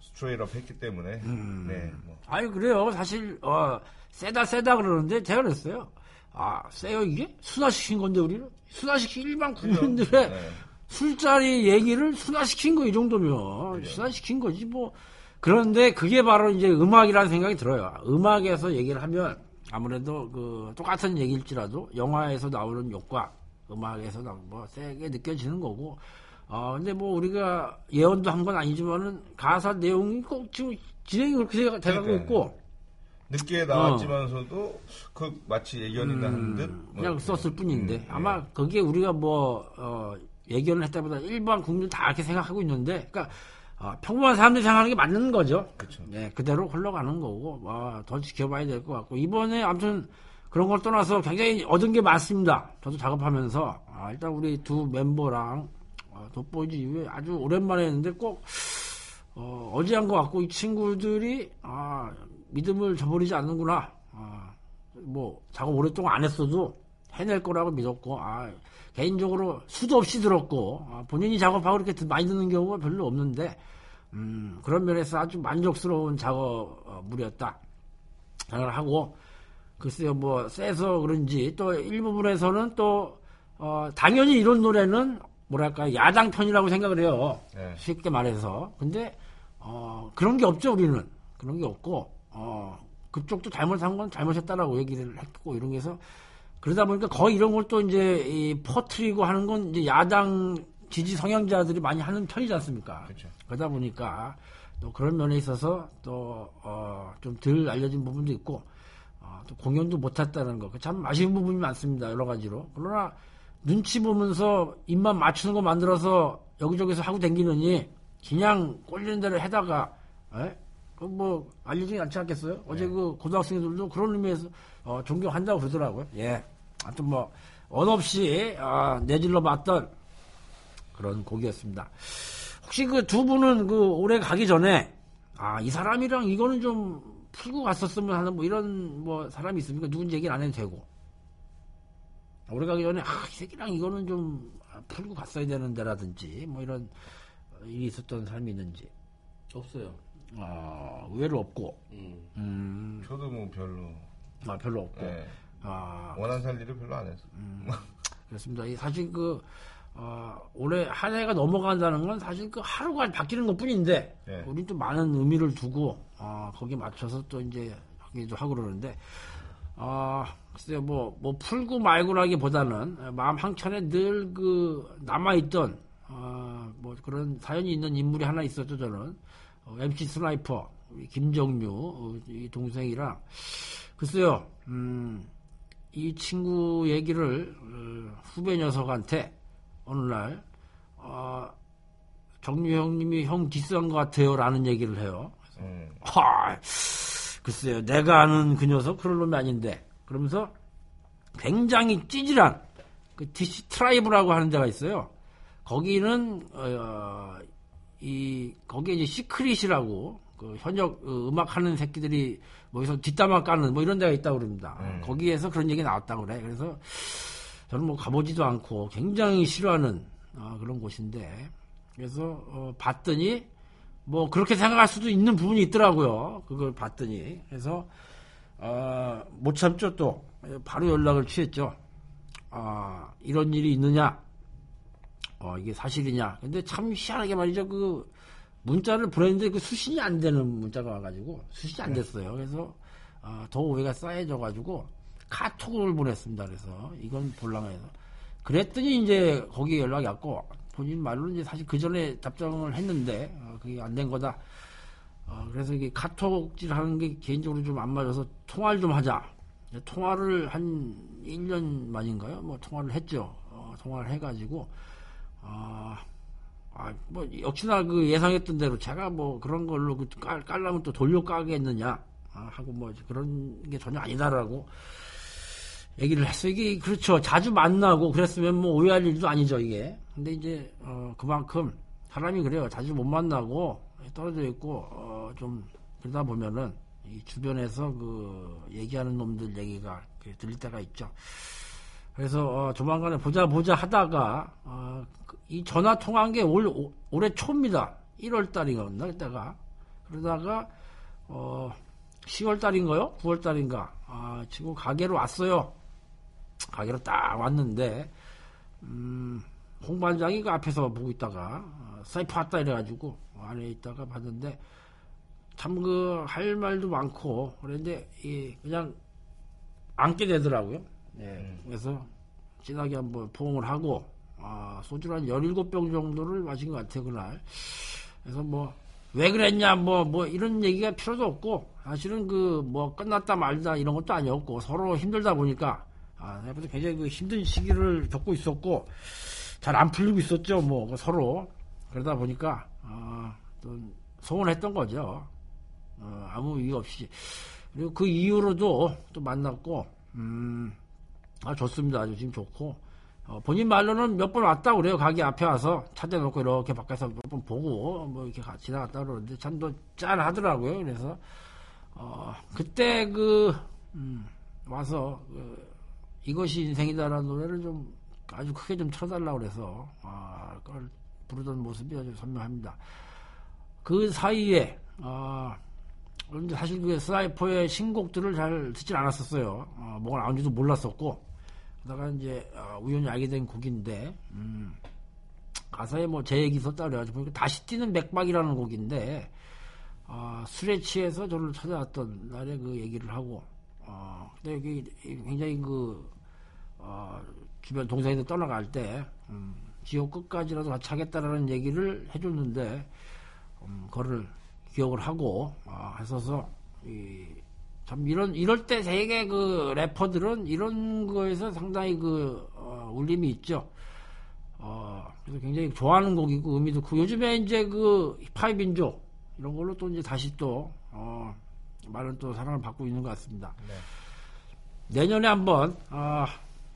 스트레이트업 했기 때문에 네 뭐. 아니 그래요. 사실 어, 세다 세다 그러는데 제가 그랬어요. 아 세요 이게 순화시킨 건데 우리는 순화시킨 일반 국민들의 네. 술자리 얘기를 순화시킨 거 이 정도면 순화시킨 거지 뭐. 그런데 그게 바로 이제 음악이라는 생각이 들어요. 음악에서 얘기를 하면 아무래도 그 똑같은 얘기일지라도 영화에서 나오는 욕과 음악에서 나오는 뭐 세게 느껴지는 거고. 어 근데 뭐 우리가 예언도 한 건 아니지만은 가사 내용이 꼭 지금 진행이 그렇게 돼- 돼가고 그러니까요. 있고 늦게 나왔지만서도 그 마치 예견이나 하는 듯 뭐, 어. 음, 그냥 썼을 뿐인데 음, 아마 거기에 우리가 뭐 어, 예견을 했다보다 일반 국민들 다 이렇게 생각하고 있는데 그러니까 어, 평범한 사람들이 생각하는 게 맞는 거죠. 그쵸. 네, 그대로 흘러가는 거고 어, 더 지켜봐야 될 것 같고 이번에 아무튼 그런 걸 떠나서 굉장히 얻은 게 많습니다. 저도 작업하면서 아, 일단 우리 두 멤버랑 어, 돋보이즈 이후에 아주 오랜만에 했는데 꼭 어, 어지한 것 같고 이 친구들이 아, 믿음을 저버리지 않는구나. 아, 뭐 작업 오랫동안 안 했어도 해낼 거라고 믿었고 아, 개인적으로 수도 없이 들었고 아, 본인이 작업하고 이렇게 듣- 많이 듣는 경우가 별로 없는데 음, 그런 면에서 아주 만족스러운 작업물이었다 생각을 하고 글쎄요 뭐 세서 그런지 또 일부분에서는 또 어, 당연히 이런 노래는 뭐랄까 야당 편이라고 생각을 해요 네. 쉽게 말해서 근데 어, 그런 게 없죠 우리는 그런 게 없고 어, 그쪽도 잘못한 건 잘못했다라고 얘기를 했고 이런 게 해서 그러다 보니까 거의 이런 걸 또 이제 이 퍼트리고 하는 건 이제 야당 지지 성향자들이 많이 하는 편이지 않습니까? 그렇죠. 그러다 보니까 또 그런 면에 있어서 또 어, 좀 덜 알려진 부분도 있고 어, 또 공연도 못했다는 거. 참 아쉬운 부분이 많습니다. 여러 가지로. 그러나 눈치 보면서 입만 맞추는 거 만들어서 여기저기서 하고 댕기느니 그냥 꼴리는 대로 해다가 에? 그뭐 알려지지 않지 않겠어요? 어제 그 고등학생들도 그런 의미에서 어, 존경한다고 그러더라고요. 예. 하여튼 뭐 언 없이 아, 내질러 봤던 그런 곡이었습니다. 혹시 그 두 분은 그 올해 가기 전에 아 이 사람이랑 이거는 좀 풀고 갔었으면 하는 뭐 이런 뭐 사람이 있습니까? 누군지 얘기를 안 해도 되고 올해 가기 전에 아이 새끼랑 이거는 좀 풀고 갔어야 되는데라든지 뭐 이런 일이 있었던 사람이 있는지 없어요. 아 의외로 없고 음. 음, 저도 뭐 별로 아 별로 없고 예. 아 원한 살 일을 별로 안 했어. 그렇습니다. 이 사실 그 어, 올해 한 해가 넘어간다는 건 사실 그 하루가 바뀌는 것 뿐인데 네. 우린 또 많은 의미를 두고 어, 거기에 맞춰서 또 이제 하기도 하고 그러는데 아 글쎄요 뭐, 뭐 풀고 말고라기 보다는 마음 한켠에 늘 그 남아있던 어, 뭐 그런 사연이 있는 인물이 하나 있었죠 저는 어, MC Sniper 김정유 어, 이 동생이랑 글쎄요 음, 이 친구 얘기를 어, 후배 녀석한테 어느 날 어, 정유 형님이 형 diss한 것 같아요라는 얘기를 해요. 음. 하, 글쎄요, 내가 아는 그 녀석 그런 놈이 아닌데 그러면서 굉장히 찌질한 그 DC Tribe라고 하는 데가 있어요. 거기는 어, 이 거기에 이제 Secret이라고 그 현역 어, 음악 하는 새끼들이 뭐 여기서 뒷담화 까는 뭐 이런 데가 있다고 그럽니다. 음. 거기에서 그런 얘기 나왔다고 그래. 그래서 저는 뭐 가보지도 않고 굉장히 싫어하는 어, 그런 곳인데 그래서 어, 봤더니 뭐 그렇게 생각할 수도 있는 부분이 있더라고요. 그걸 봤더니 그래서 어, 못 참죠 또 바로 연락을 취했죠. 아 이런 일이 있느냐? 어 이게 사실이냐? 근데 참 희한하게 말이죠. 그 문자를 보냈는데 그 수신이 안 되는 문자가 와가지고 수신이 안 됐어요. 그래서 어, 더 오해가 쌓여져가지고 카톡을 보냈습니다. 그래서 이건 볼랑해서 그랬더니 이제 거기에 연락이 왔고 본인 말로는 이제 사실 그 전에 답장을 했는데 어, 그게 안 된 거다. 어, 그래서 이게 카톡질 하는 게 개인적으로 좀 안 맞아서 통화를 좀 하자. 통화를 한 1년 만인가요? 뭐 통화를 했죠. 어, 통화를 해가지고 아, 아, 뭐 역시나 그 예상했던 대로 제가 뭐 그런 걸로 그 깔, 깔라면 또 돌려 까겠느냐 아, 하고 뭐 그런 게 전혀 아니다라고 얘기를 했어요. 이게 그렇죠. 자주 만나고 그랬으면 뭐 오해할 일도 아니죠 이게. 근데 이제 어, 그만큼 사람이 그래요. 자주 못 만나고 떨어져 있고 어, 좀 그러다 보면은 이 주변에서 그 얘기하는 놈들 얘기가 그 들릴 때가 있죠. 그래서 어, 조만간에 보자 보자 하다가 어, 그이 전화 통화한 게 올, 오- 올해 초입니다. 1월 달인가 그때가 그러다가 어, 10월 달인가요? 9월 달인가? 아, 지금 가게로 왔어요. 가게로 딱 왔는데 음, 홍반장이 그 앞에서 보고 있다가 어, 사이프 왔다 이래가지고 안에 있다가 봤는데 참 그 할 말도 많고 그런데 이 그냥 앉게 되더라고요. 네, 그래서 진하게 한번 포옹을 하고 아, 소주를 한 17병 정도를 마신 것 같아요 그날. 그래서 뭐 왜 그랬냐 뭐 뭐 이런 얘기가 필요도 없고 사실은 그 뭐 끝났다 말다 이런 것도 아니었고 서로 힘들다 보니까 아 내가 굉장히 그 힘든 시기를 겪고 있었고 잘 안 풀리고 있었죠 뭐그 서로. 그러다 보니까 아, 또 소원했던 거죠. 어, 아무 이유 없이. 그리고 그 이후로도 또 만났고 음, 아, 좋습니다. 아주 지금 좋고. 어, 본인 말로는 몇 번 왔다 그래요. 가게 앞에 와서 찾아놓고 이렇게 밖에서 몇 번 보고 뭐 이렇게 같이 나갔다 그러는데 참또 짠하더라고요. 그래서 어, 그때 그 음, 와서 그, 이것이 인생이다라는 노래를 좀 아주 크게 좀 쳐달라 그래서 아, 그걸 부르던 모습이 아주 선명합니다. 그 사이에 어, 사실 그 스나이퍼의 신곡들을 잘 듣진 않았었어요. 어, 뭐가 나온지도 몰랐었고 그러다가 이제 아, 우연히 알게 된 곡인데 음, 가사에 뭐 제 얘기 있었다 그래가지고 보니까 다시 뛰는 맥박이라는 곡인데 어, 술에 취해서 저를 찾아왔던 날에 그 얘기를 하고 어, 근데 여기 굉장히 그 어, 주변 동생들 떠나갈 때 음, 지옥 끝까지라도 같이 하겠다라는 얘기를 해줬는데 음, 그거를 기억을 하고 어, 했어서 이 참 이런 이럴 때 세계 그 래퍼들은 이런 거에서 상당히 그 어, 울림이 있죠. 어, 그래서 굉장히 좋아하는 곡이고 의미도 크고 요즘에 이제 그 힙합 민족 이런 걸로 또 이제 다시 또 어, 많은 또 사랑을 받고 있는 것 같습니다. 네. 내년에 한번 어,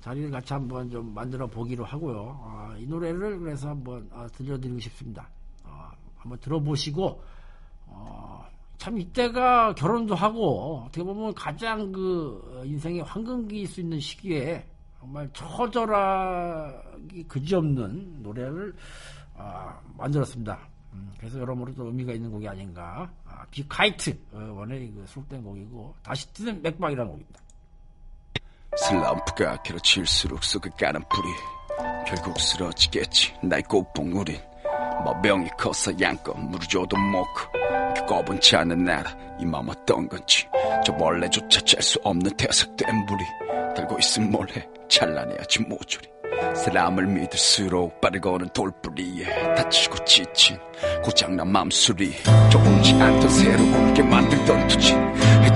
자리를 같이 한번 좀 만들어 보기로 하고요. 어, 이 노래를 그래서 한번 어, 들려드리고 싶습니다. 어, 한번 들어보시고 어, 참 이때가 결혼도 하고 어떻게 보면 가장 그 인생의 황금기일 수 있는 시기에 정말 처절하기 그지없는 노래를 아, 만들었습니다. 음, 그래서 여러모로도 의미가 있는 곡이 아닌가. 아, 비카이트 어, 원의 그 수록된 곡이고 다시 뜨는 맥박이라는 곡입니다. 슬럼프가 길어질수록 쑥을 까는 불이 결국 쓰러지겠지 나의 꽃봉우린 뭐 병이 커서 양껏 물어줘도 먹고 꺼분치 않은 나라 이 맘 어떤 건지. 저 멀레조차 짤 수 없는 태석된 물이 들고 있음 몰해 찬란해야지 모조리. 사람을 믿을수록 빠르고 오는 돌뿌리에 다치고 지친 고장난 맘술이 조금지 않던 새로운 게 만들던 투지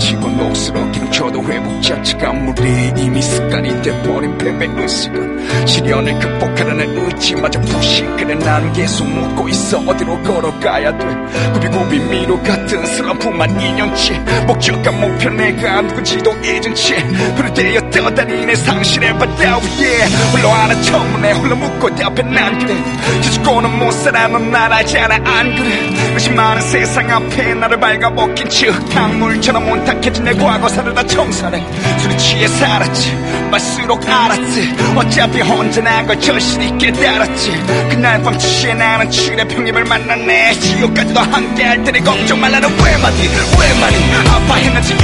지고 녹슬어 경쳐도 회복 자체가 무리. 이미 습관이 돼버린 패배 의식은 시련을 극복하려는 의지마저 부식 그래 나는 계속 묻고 있어. 어디로 걸어가야 돼? 구비구비 미로 같은 슬럼프만 2년치. 목적과 목표 내가 누군지도 잊은 채 흐를 때여 떠다니 내 상실의 바다 위에 홀로 하나 청문에 흘러 묻고 앞에 난 그래. 뒤집고는 못 살아 넌날 알잖아. 안 그래. 의심 많은 세상 앞에 나를 발가벗긴 즉 강물처럼 온다 딱딱해진 내 과거사를 다 청산해. 술에 취해 살았지. 말수록 알았지. 어차피 혼자난 걸 절실히 깨달았지. 그날 밤 취해 나는 출의 평님을 만났네. 지옥까지도 함께할 테니 걱정 말라는 왜 말이 왜 말이 아파했는지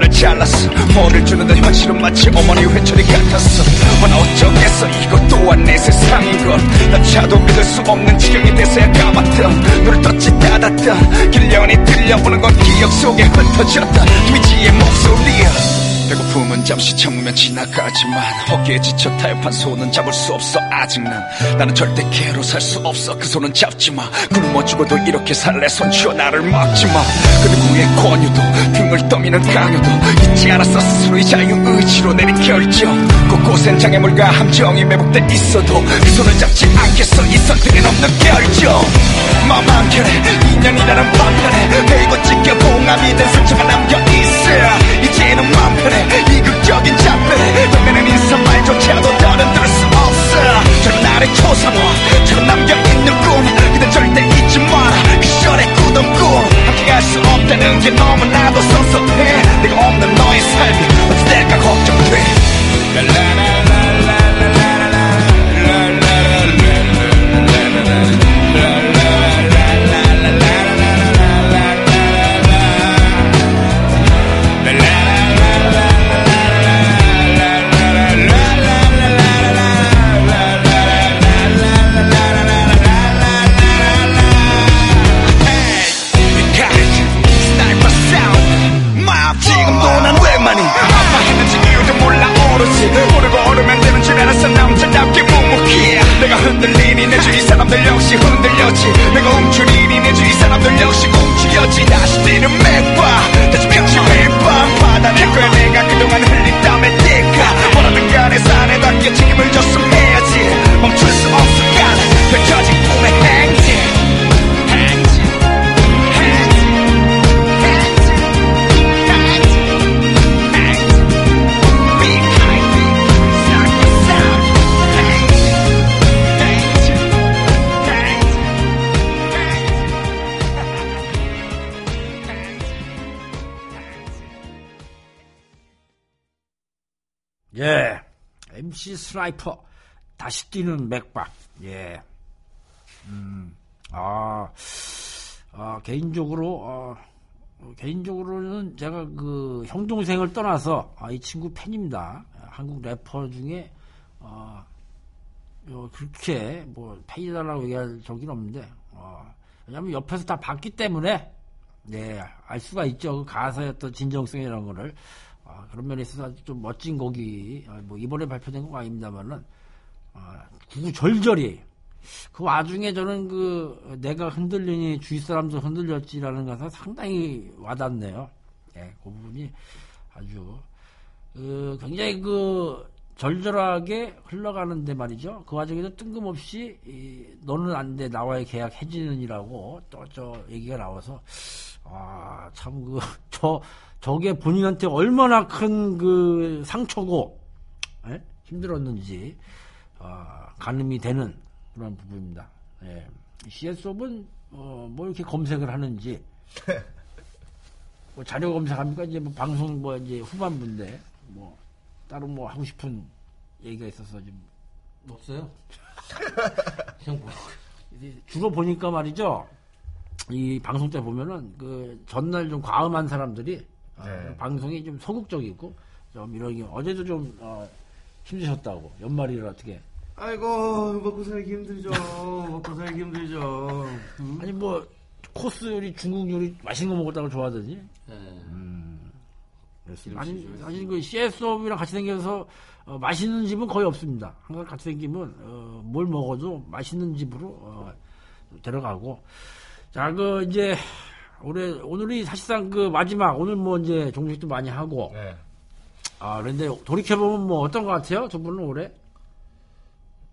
나를 잘랐어. 뭐를 주는데 현실은 마치 어머니 회초리 같았어. 뭐나 어쩌겠어. 이것 또한 내 세상인 걸난 차도 믿을 수 없는 지경이 돼서야 까맣던 눈을 떴지 닫았던 길년이 들려보는 건 기억 속에 흩어졌다. 이미지의 목소리야. 배고픔은 잠시 참으면 지나가지만 어깨에 지쳐 타협한 손은 잡을 수 없어 아직 난. 나는 절대 개로 살 수 없어. 그 손은 잡지마. 굶어 죽어도 이렇게 살래. 손치어 나를 막지마. 그 누구의 권유도 등을 떠미는 강요도 잊지 않았어. 스스로의 자유의지로 내린 결정 곳곳엔 장애물과 함정이 매복돼 있어도 그 손을 잡지 않겠어. 이 선택은 없는 결정. 마음 한켠에 인연이라는 반면에 베이고 찢겨 봉함이 된 상처가 남겨있어 이는 마편에 이국적인 자폐 덤비는 인사말조차도 더는 들수 없어. 저는 나를 초상화 저는 남겨있는 꿈 그댄 절대 잊지 마라. 그 시절의 꾸던 꿈 함께 갈 수 없다는 게 너무나도 섭섭해. 내가 없는 너의 삶이 어찌 될까 걱정돼. 스나이퍼. 다시 뛰는 맥박. 예. 음, 아, 아, 개인적으로, 어, 어, 개인적으로는 제가 그 형 동생을 떠나서 아, 이 친구 팬입니다. 한국 래퍼 중에, 어, 어, 그렇게 뭐 팬이다라고 얘기할 적은 없는데, 어, 왜냐면 옆에서 다 봤기 때문에, 네, 알 수가 있죠. 그 가사의 어떤 진정성이라는 거를. 아, 그런 면에 있어서 아주 좀 멋진 곡이, 아, 뭐, 이번에 발표된 건 아닙니다만은, 아, 구절절히, 그 와중에 저는 그, 내가 흔들리니 주위 사람도 흔들렸지라는 가사 상당히 와닿네요. 예, 그 부분이 아주, 그, 굉장히 그, 절절하게 흘러가는데 말이죠. 그 와중에도 뜬금없이, 이, 너는 안 돼, 나와의 계약 해지는이라고 또 저 얘기가 나와서, 아, 참, 그, 저, 저게 본인한테 얼마나 큰 그 상처고, 예? 힘들었는지, 아, 가늠이 되는 그런 부분입니다. 예. CS업은, 어, 뭐 이렇게 검색을 하는지, 뭐 자료 검색합니까? 이제 뭐 방송 뭐 이제 후반부인데, 뭐, 따로 뭐 하고 싶은 얘기가 있어서 좀, 없어요? 그냥 뭐 주로 보니까 말이죠. 이 방송 때 보면은 그 전날 좀 과음한 사람들이 어, 네. 방송이 좀 소극적이고 좀 이러기 어제도 좀 어, 힘드셨다고 연말이라 어떻게 아이고 먹고 살기 힘들죠. 먹고 살기 힘들죠. 음? 아니 뭐 코스 요리 중국 요리 맛있는 거 먹었다고 좋아하더니 네. 아니 사실 그 CS업이랑 같이 생겨서 어, 맛있는 집은 거의 없습니다. 항상 같이 생기면 어, 뭘 먹어도 맛있는 집으로 어, 데려가고 자 그 이제 올해 오늘이 사실상 그 마지막 오늘 뭐 이제 종식도 많이 하고 네. 아 그런데 돌이켜 보면 뭐 어떤 것 같아요? 두 분은 올해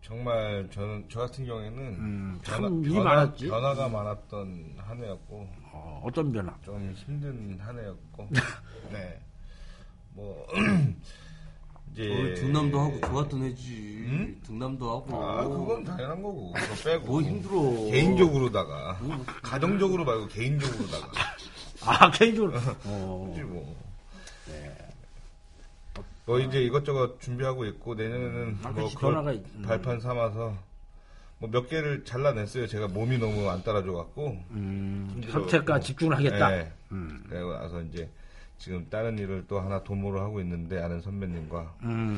정말 저는 저 같은 경우에는 음, 변화, 변화, 많았지. 변화가 많았던 한 해였고 어, 어떤 변화? 좀 힘든 한 해였고 네. 뭐 이제 어, 등남도 하고 좋았던 애지. 음? 등남도 하고. 아 그건 당연한 거고 그거 빼고 뭐 힘들어. 개인적으로다가 가정적으로 말고 개인적으로다가 아 개인적으로 어, 그지 뭐. 뭐 이제 이것저것 준비하고 있고 내년에는 아, 뭐 변화가 있- 음. 발판 삼아서 뭐 몇 개를 잘라냈어요. 제가 몸이 너무 안 따라줘 갖고 음, 갖고. 집중을 하겠다. 네. 음. 그리고 나서 이제 지금 다른 일을 또 하나 도모를 하고 있는데 아는 선배님과. 음,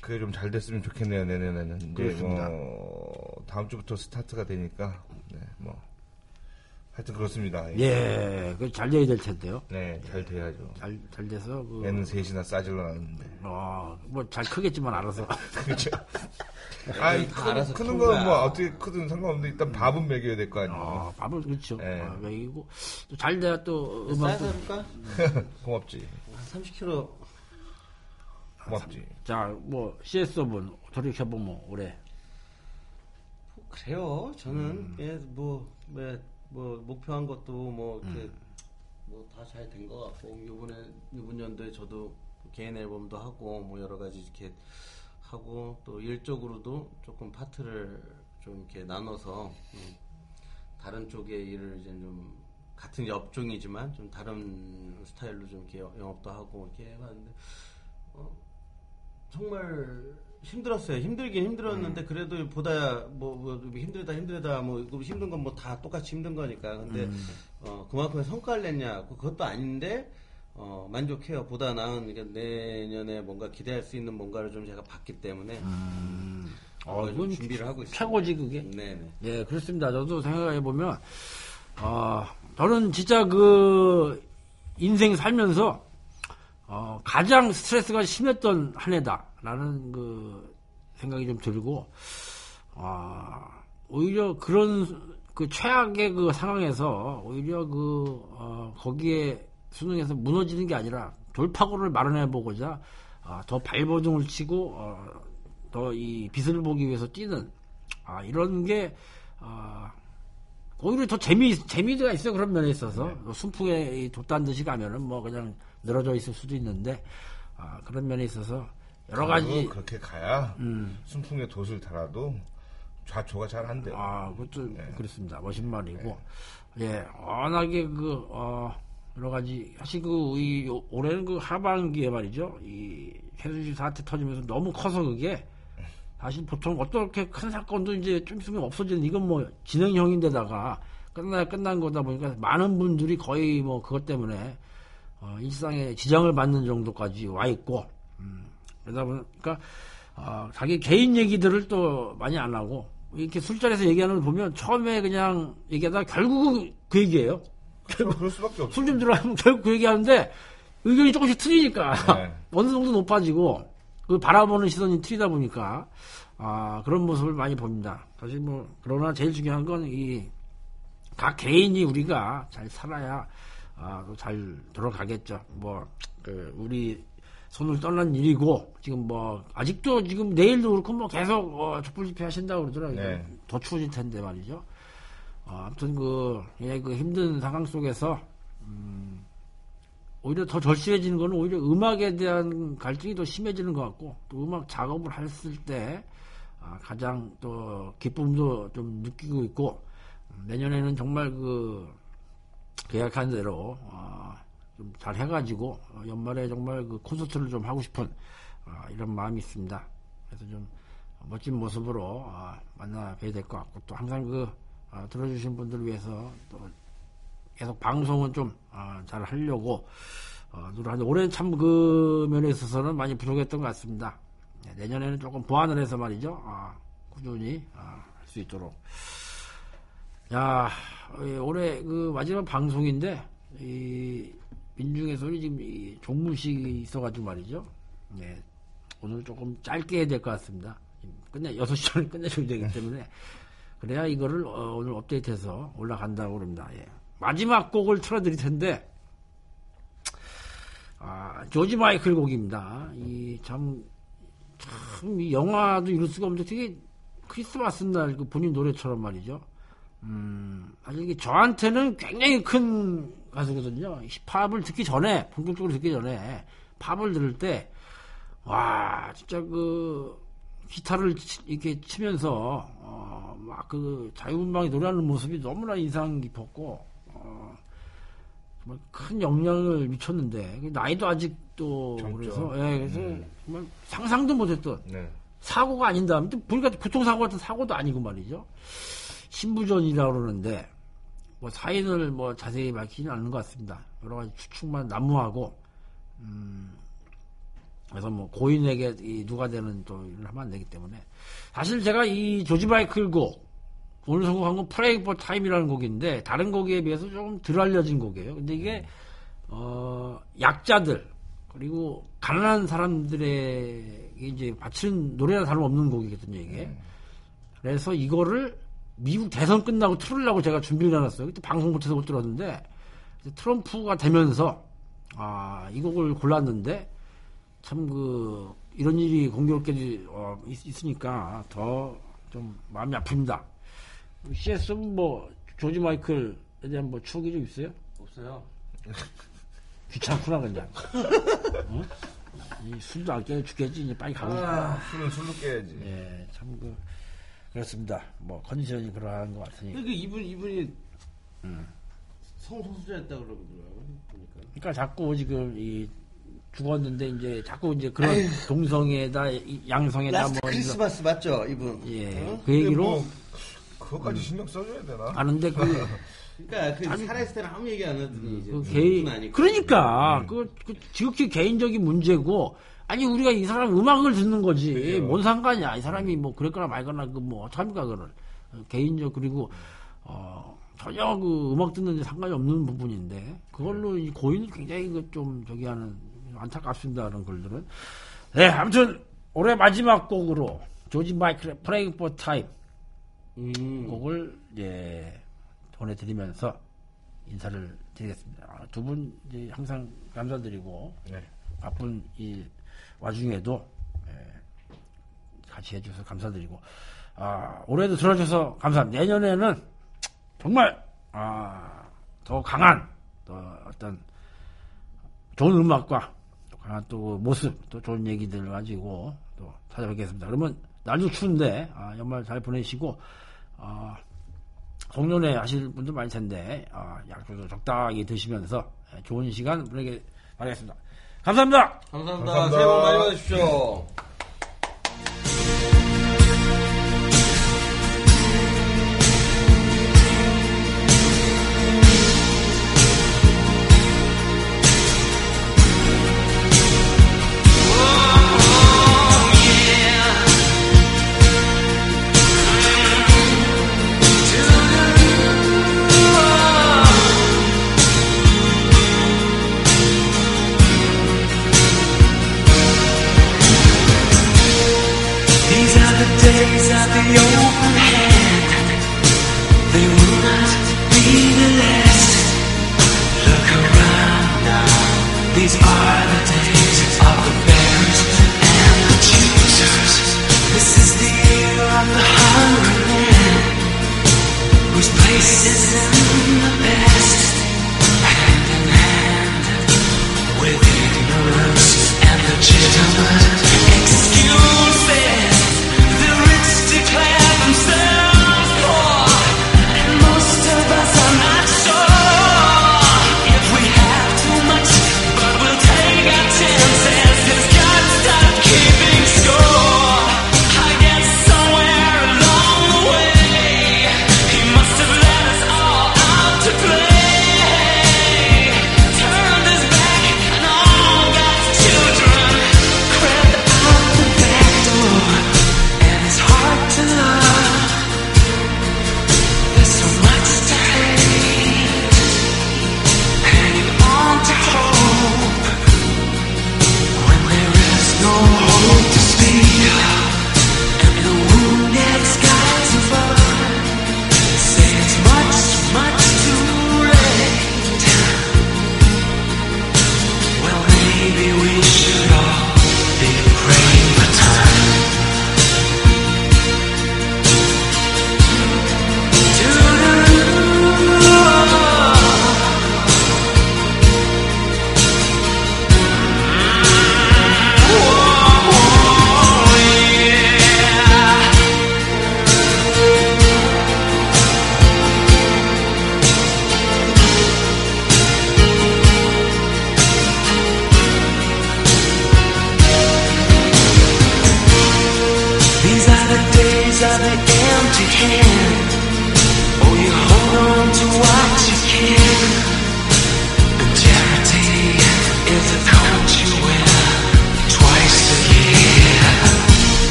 그게 좀 잘 됐으면 좋겠네요 내년에는. 이제 그렇습니다. 뭐 다음 주부터 스타트가 되니까. 네, 뭐 하여튼 그렇습니다. 예, 그잘 돼야 될 텐데요. 네, 잘 돼야죠. 잘, 잘 돼서 그 애는 셋이나 싸질러 놨는데. 어, 뭐잘 크겠지만 알아서. 그렇죠. 아니, 크, 알아서 크는 큰 건. 뭐 어떻게 크든 상관없는데 일단 밥은 먹여야 될 거 아니에요. 어, 밥을 그렇죠. 네. 아, 먹이고 또 잘 돼야 또 싸서 음악도 해볼까? 고맙지. 한 30kg. 고맙지. 자, 뭐 CS5분 돌이켜 보면 올해 그래요. 저는 예, 뭐, 뭐, 뭐 목표한 것도 뭐 이렇게 뭐다 잘 된 것 같고 이번에 이번 연도에 저도 개인 앨범도 하고 뭐 여러 가지 이렇게 하고 또 일적으로도 조금 파트를 좀 이렇게 나눠서 음, 다른 쪽의 일을 이제 좀 같은 업종이지만 좀 다른 스타일로 좀 이렇게 영업도 하고 이렇게 해봤는데 어, 정말 힘들었어요. 힘들긴 힘들었는데 그래도 보다 뭐, 뭐 힘들다 힘들다 뭐 힘든 건 뭐 다 똑같이 힘든 거니까. 근데 어, 그만큼의 성과를 냈냐? 그것도 아닌데 어, 만족해요. 보다 나은 그러니까 내년에 뭔가 기대할 수 있는 뭔가를 좀 제가 봤기 때문에 어, 어, 이건 준비를 하고 있어요. 최고지 그게. 네네. 예, 그렇습니다. 저도 생각해 보면 아, 저는 진짜 그 인생 살면서 어, 가장 스트레스가 심했던 한 해다 라는 그 생각이 좀 들고 아, 오히려 그런 그 최악의 그 상황에서 오히려 그 어, 거기에 수능에서 무너지는 게 아니라 돌파구를 마련해 보고자 아, 더 발버둥을 치고 어, 더이 빛을 보기 위해서 뛰는 아, 이런 게 아, 오히려 더 재미 재미가 있어 요 그런 면에 있어서. 순풍에 이 돛단 듯이 가면은 뭐 그냥 늘어져 있을 수도 있는데 아, 그런 면에 있어서 여러 가지 그렇게 가야 음. 순풍에 돛을 달아도 좌초가 잘 안 돼요. 아, 그것도 네. 그렇습니다. 멋진 말이고, 예, 워낙에 그, 어, 여러 가지, 사실 그, 이, 요- 올해는 그 하반기에 말이죠. 이, 최순실 사태 터지면서 너무 커서 그게, 사실 보통 어떻게 큰 사건도 이제 좀 있으면 없어지는, 이건 뭐, 진행형인데다가, 끝나, 끝난 거다 보니까 많은 분들이 거의 뭐, 그것 때문에, 어, 일상에 지장을 받는 정도까지 와 있고, 음, 그러다 보니까, 어, 자기 개인 얘기들을 또 많이 안 하고, 이렇게 술자리에서 얘기하는 걸 보면 처음에 그냥 얘기하다가 결국은 그 얘기예요. 그럴 수밖에 없어. 술좀 들어가면 결국 그 얘기하는데 의견이 조금씩 틀리니까 네. 어느 정도 높아지고 그 바라보는 시선이 틀리다 보니까 아, 그런 모습을 많이 봅니다. 사실 뭐 그러나 제일 중요한 건 이 각 개인이 우리가 잘 살아야 아, 또잘 돌아가겠죠. 뭐 그 우리 손을 떠난 일이고 지금 뭐 아직도 지금 내일도 그렇고 뭐 계속 어, 촛불 집회 하신다고 그러더라고요. 네. 더 추워질 텐데 말이죠. 어, 아무튼 그, 예, 그 힘든 상황 속에서 음, 오히려 더 절실해지는 거는 오히려 음악에 대한 갈등이 더 심해지는 것 같고 또 음악 작업을 했을 때 아, 가장 또 기쁨도 좀 느끼고 있고 음, 내년에는 정말 그 계약한 대로 아, 좀 잘 해가지고 어, 연말에 정말 그 콘서트를 좀 하고 싶은 아, 이런 마음이 있습니다. 그래서 좀 멋진 모습으로 아, 만나 뵈야 될 것 같고 또 항상 그 아, 들어주신 분들을 위해서 또 계속 방송은 좀잘 하려고 어, 노력하는데 올해는 참 그 면에 있어서는 많이 부족했던 것 같습니다. 네, 내년에는 조금 보완을 해서 말이죠. 아, 꾸준히 할 수 있도록. 야, 예, 올해 그 마지막 방송인데 이 소리 지금 이 종무식이 있어가지고 말이죠. 네, 오늘 조금 짧게 해야 될 것 같습니다. 끝내 6시 전에 끝내줘야 되기 때문에 그래야 이거를 어, 오늘 업데이트해서 올라간다고 그럽니다. 예. 마지막 곡을 틀어드릴 텐데 아, 조지 마이클 곡입니다. 이 참, 참, 이 영화도 이럴 수가 없는데 되게 크리스마스 날 그 본인 노래처럼 말이죠. 음, 이게 저한테는 굉장히 큰 가수거든요. 힙합을 듣기 전에, 본격적으로 듣기 전에, 팝을 들을 때, 와, 진짜 그, 기타를 치- 이렇게 치면서, 어, 막 그 자유분방히 노래하는 모습이 너무나 인상 깊었고, 어, 정말 큰 영향을 미쳤는데, 그 나이도 아직도 젊죠. 그래서, 예, 그래서 정말 상상도 못했던, 네. 사고가 아닌 다음에 또 보니까 교통사고 같은 사고도 아니고 말이죠. 신부전이라고 그러는데 뭐 사인을 뭐 자세히 밝히지는 않는 것 같습니다. 여러 가지 추측만 난무하고 음 그래서 뭐 고인에게 이 누가 되는 또 일을 하면 안 되기 때문에 사실 제가 이 조지 마이클 곡 오늘 선곡한 건 Pray for Time이라는 곡인데 다른 곡에 비해서 조금 덜 알려진 곡이에요. 근데 이게 어 약자들 그리고 가난한 사람들의 이제 바치는 노래나 다름없는 곡이거든요 이게. 그래서 이거를 미국 대선 끝나고 틀으려고 제가 준비를 해놨어요. 그때 방송 못해서 못 들었는데 트럼프가 되면서 아, 이 곡을 골랐는데 참 그 이런 일이 공교롭게 어, 있, 으니까 더 좀 마음이 아픕니다. CS는 뭐 조지 마이클에 대한 뭐 추억이 좀 있어요? 없어요. 귀찮구나 그냥. 어? 이 술도 안 깨서 죽겠지 이제 빨리 가고 싶어. 아, 술은 술로 깨야지. 예, 참 그 그렇습니다. 뭐 컨디션이 그러한 것 같으니. 그 이분 이분이 성소수자였다 그러더라고요. 보니까. 그러니까 자꾸 지금 이 죽었는데 이제 자꾸 이제 그런 동성애다 이 양성애다 Last 뭐 크리스마스 맞죠, 이분? 예, 어? 그 얘기로 뭐, 그것까지 신경 써줘야 되나? 아는데 그, 그러니까 그 살아있을 때는 아무 얘기 안 하더니 이제 그 개인 아니고. 그러니까 그, 그 지극히 개인적인 문제고 아니 우리가 이 사람 음악을 듣는 거지 뭔 상관이야 이 사람이 뭐 그랬거나 말거나 그뭐 어떡합니까 그걸 개인적 그리고 어 전혀 그 음악 듣는 데 상관이 없는 부분인데 그걸로 이 고인을 굉장히 그 좀 저기 하는 안타깝습니다 그런 글들은 네 아무튼 올해 마지막 곡으로 조지 마이클의 Pray for Time 음. 곡을 예, 보내드리면서 인사를 드리겠습니다. 아, 두분 이제 항상 감사드리고 네. 바쁜 이 와중에도 예, 같이 해주셔서 감사드리고 아, 올해도 들어주셔서 감사합니다. 내년에는 정말 아, 더 강한 또 어떤 좋은 음악과 또 강한 또 모습 또 좋은 얘기들 가지고 또 찾아뵙겠습니다. 그러면 날도 추운데 아, 연말 잘 보내시고 아, 송년회 하실 분들 많을 텐데 아, 약주도 적당히 드시면서 예, 좋은 시간 보내게 바라겠습니다. 감사합니다. 감사합니다. 감사합니다. 새해 복 많이 받으십시오.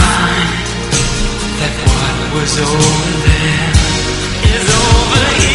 find that what was over there is over here.